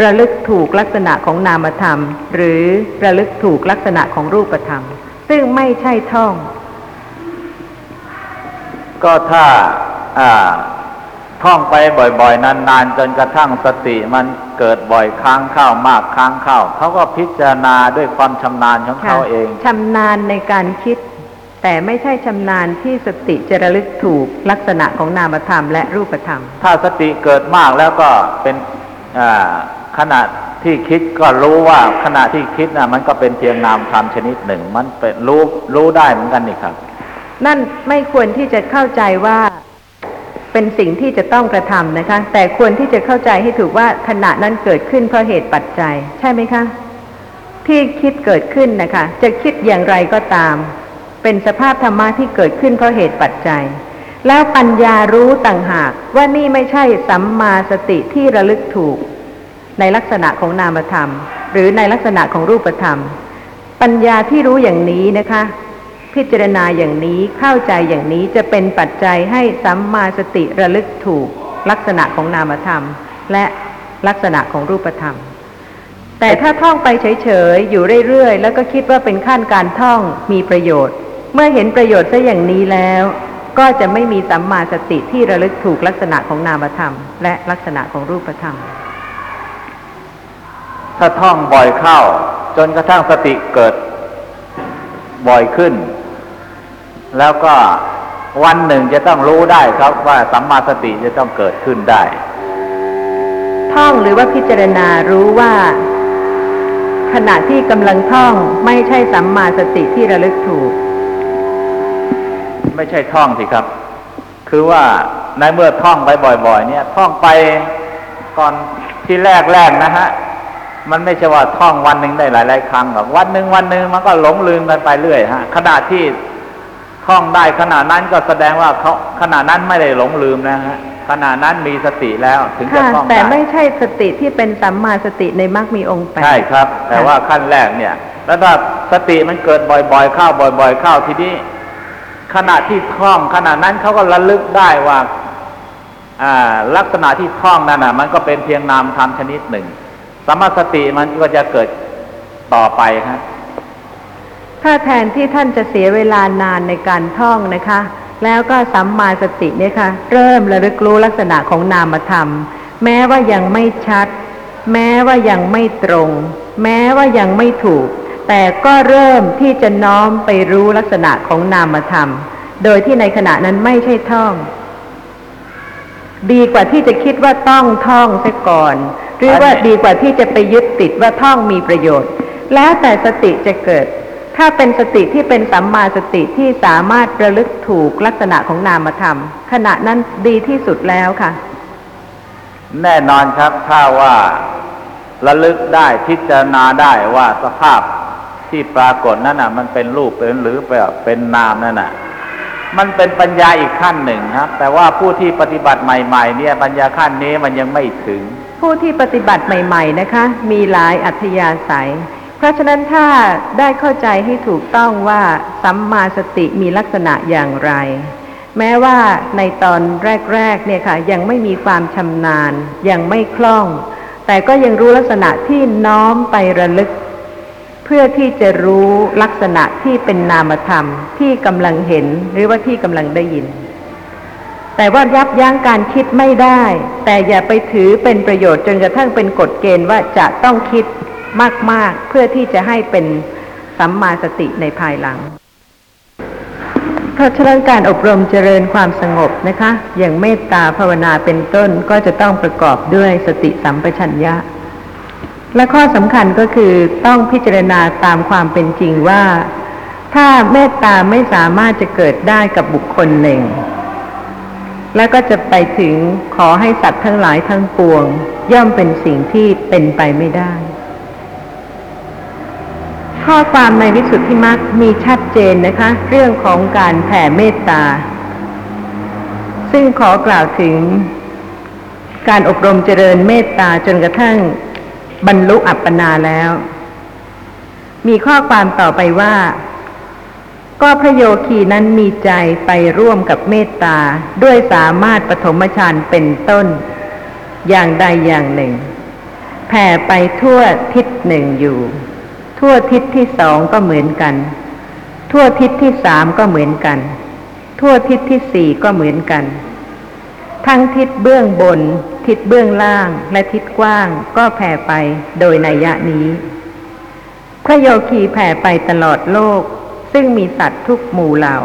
ระลึกถูกลักษณะของนามธรรม หรือระลึกถูกลักษณะของรูปธรรม ซึ่งไม่ใช่ท่อง ก็ถ้าอ่า ท่องไปบ่อยๆ นานๆ จนกระทั่งสติมันเกิดบ่อยครั้งเข้ามากครั้งเข้าเขาก็พิจารณาด้วยความชำนาญของค่ะเขาเองชำนาญในการคิด แต่ไม่ใช่ชำนาญที่สติจะระลึกถูกลักษณะของนามธรรมและรูปธรรม ถ้าสติเกิดมากแล้วก็เป็นอ่าขณะที่คิดก็รู้ว่าขณะที่คิดนะมันก็เป็นเพียงนามธรรมชนิดหนึ่ง มันเป็นรู้รู้ได้เหมือนกันนี่ครับ นั่นไม่ควรที่จะเข้าใจว่า เป็นสิ่งที่จะต้องกระทำนะคะ แต่ควรที่จะเข้าใจให้ถูกว่าขณะนั้นเกิดขึ้นเพราะเหตุปัจจัย ใช่ไหมคะ ที่คิดเกิดขึ้นนะคะ จะคิดอย่างไรก็ตาม เป็นสภาพธรรมะที่เกิดขึ้นเพราะเหตุปัจจัย แล้วปัญญารู้ต่างหากว่านี่ไม่ใช่สัมมาสติที่ระลึกถูก ในลักษณะของนามธรรม หรือในลักษณะของรูปธรรม ปัญญาที่รู้อย่างนี้นะคะ พิจารณาอย่างนี้เข้าใจอย่างนี้จะเป็นปัจจัยให้สัมมาสติระลึกถูกลักษณะของนามธรรม และลักษณะของรูปธรรม แต่ถ้าท่องไปเฉยๆอยู่เรื่อยๆ แล้วก็คิดว่าเป็นขั้นการท่องมีประโยชน์ เมื่อเห็นประโยชน์ซะอย่างนี้แล้ว ก็จะไม่มีสัมมาสติที่ระลึกถูกลักษณะของนามธรรม และลักษณะของรูปธรรม ถ้าท่องบ่อยเข้า จนกระทั่งสติเกิดบ่อยขึ้น แล้วก็วันหนึ่งจะต้องรู้ได้ครับว่าสัมมาสติจะต้องเกิดขึ้นได้ ท่องหรือว่าพิจารณารู้ว่า ขณะที่กำลังท่องไม่ใช่สัมมาสติที่ระลึกถูก ไม่ใช่ท่องสิครับ คือว่าในเมื่อท่องไปบ่อย ๆ เนี่ย ท่องไปก่อนที่แรกแรกๆนะฮะมันไม่ใช่ว่าท่องวันหนึ่งได้หลาย ๆ ครั้งหรอกวันหนึ่งวันหนึ่งมันก็หลงลืมกันไปเรื่อยฮะขณะที่ ท่องได้ขณะนั้นก็แสดงว่าเขาขณะนั้นไม่ได้หลงลืมนะฮะขณะนั้นมีสติแล้วถึงจะค่ะท่องแต่ได้ไม่ใช่สติที่เป็นสัมมาสติในมรรคมีองค์แปดใช่ครับ แต่ว่าขั้นแรกเนี่ย แล้วถ้าสติมันเกิดบ่อยๆเข้าบ่อย ๆ เข้าทีนี้ขณะที่ท่องขณะนั้นเขาก็ระลึกได้ว่าอ่าลักษณะที่ท่องนั่นน่ะ มันก็เป็นเพียงนามธรรมชนิดหนึ่งสมมาสติมันก็จะเกิดต่อไปครับ ถ้าแทนที่ท่านจะเสียเวลานานในการท่องนะคะ แล้วก็สัมมาสติเนี่ยค่ะ เริ่มระลึกรู้ลักษณะของนามธรรม แม้ว่ายังไม่ชัด แม้ว่ายังไม่ตรง แม้ว่ายังไม่ถูก แต่ก็เริ่มที่จะน้อมไปรู้ลักษณะของนามธรรม โดยที่ในขณะนั้นไม่ใช่ท่อง ดีกว่าที่จะคิดว่าต้องท่องเสียก่อน หรือว่าดีกว่าที่จะไปยึดติดว่าท่องมีประโยชน์ แล้วแต่สติจะเกิด ถ้าเป็นสติที่เป็นสัมมาสติที่สามารถระลึกถูกลักษณะของนามธรรม ขณะนั้นดีที่สุดแล้วค่ะ แน่นอนครับถ้าว่าระลึกได้พิจารณาได้ว่าสภาพที่ปรากฏนั่นน่ะ มันเป็นรูปเป็นหรือเป็นนามนั่นน่ะ มันเป็นปัญญาอีกขั้นหนึ่งครับ แต่ว่าผู้ที่ปฏิบัติใหม่ ๆ เนี่ยปัญญาขั้นนี้มันยังไม่ถึง ผู้ที่ปฏิบัติใหม่ ๆ นะคะ มีหลายอัธยาศัย เพราะฉะนั้นถ้าได้เข้าใจให้ถูกต้องว่าสัมมาสติมีลักษณะอย่างไร แม้ว่าในตอนแรกๆเนี่ยค่ะ ยังไม่มีความชำนาญ ยังไม่คล่อง แต่ก็ยังรู้ลักษณะที่น้อมไประลึก เพื่อที่จะรู้ลักษณะที่เป็นนามธรรมที่กำลังเห็นหรือว่าที่กำลังได้ยิน แต่ว่ายับยั้งการคิดไม่ได้ แต่อย่าไปถือเป็นประโยชน์จนกระทั่งเป็นกฎเกณฑ์ว่าจะต้องคิด มาก ๆ เพื่อที่จะให้เป็นสัมมาสติในภายหลัง เพราะฉะนั้นการอบรมเจริญความสงบนะคะ อย่างเมตตาภาวนาเป็นต้นก็จะต้องประกอบด้วยสติสัมปชัญญะ และข้อสำคัญก็คือต้องพิจารณาตามความเป็นจริงว่า ถ้าเมตตาไม่สามารถจะเกิดได้กับบุคคลหนึ่ง แล้วก็จะไปถึงขอให้สัตว์ทั้งหลายทั้งปวง ย่อมเป็นสิ่งที่เป็นไปไม่ได้ ข้อความในวิสุทธิมรรคมีชัดเจนนะคะ เรื่องของการแผ่เมตตา ซึ่งขอกล่าวถึงการอบรมเจริญเมตตาจนกระทั่งบรรลุอัปปนาแล้ว มีข้อความต่อไปว่า ก็พระโยคีนั้นมีใจไปร่วมกับเมตตาด้วยสามารถปฐมฌานเป็นต้น อย่างใดอย่างหนึ่ง แผ่ไปทั่วทิศหนึ่งอยู่ ทั่วทิศที่สองก็เหมือนกัน ทั่วทิศที่สามก็เหมือนกัน ทั่วทิศที่สี่ก็เหมือนกัน ทั้งทิศเบื้องบน ทิศเบื้องล่างและทิศกว้างก็แผ่ไปโดยนัยยะนี้ พระโยคีแผ่ไปตลอดโลก ซึ่งมีสัตว์ทุกหมู่เหล่า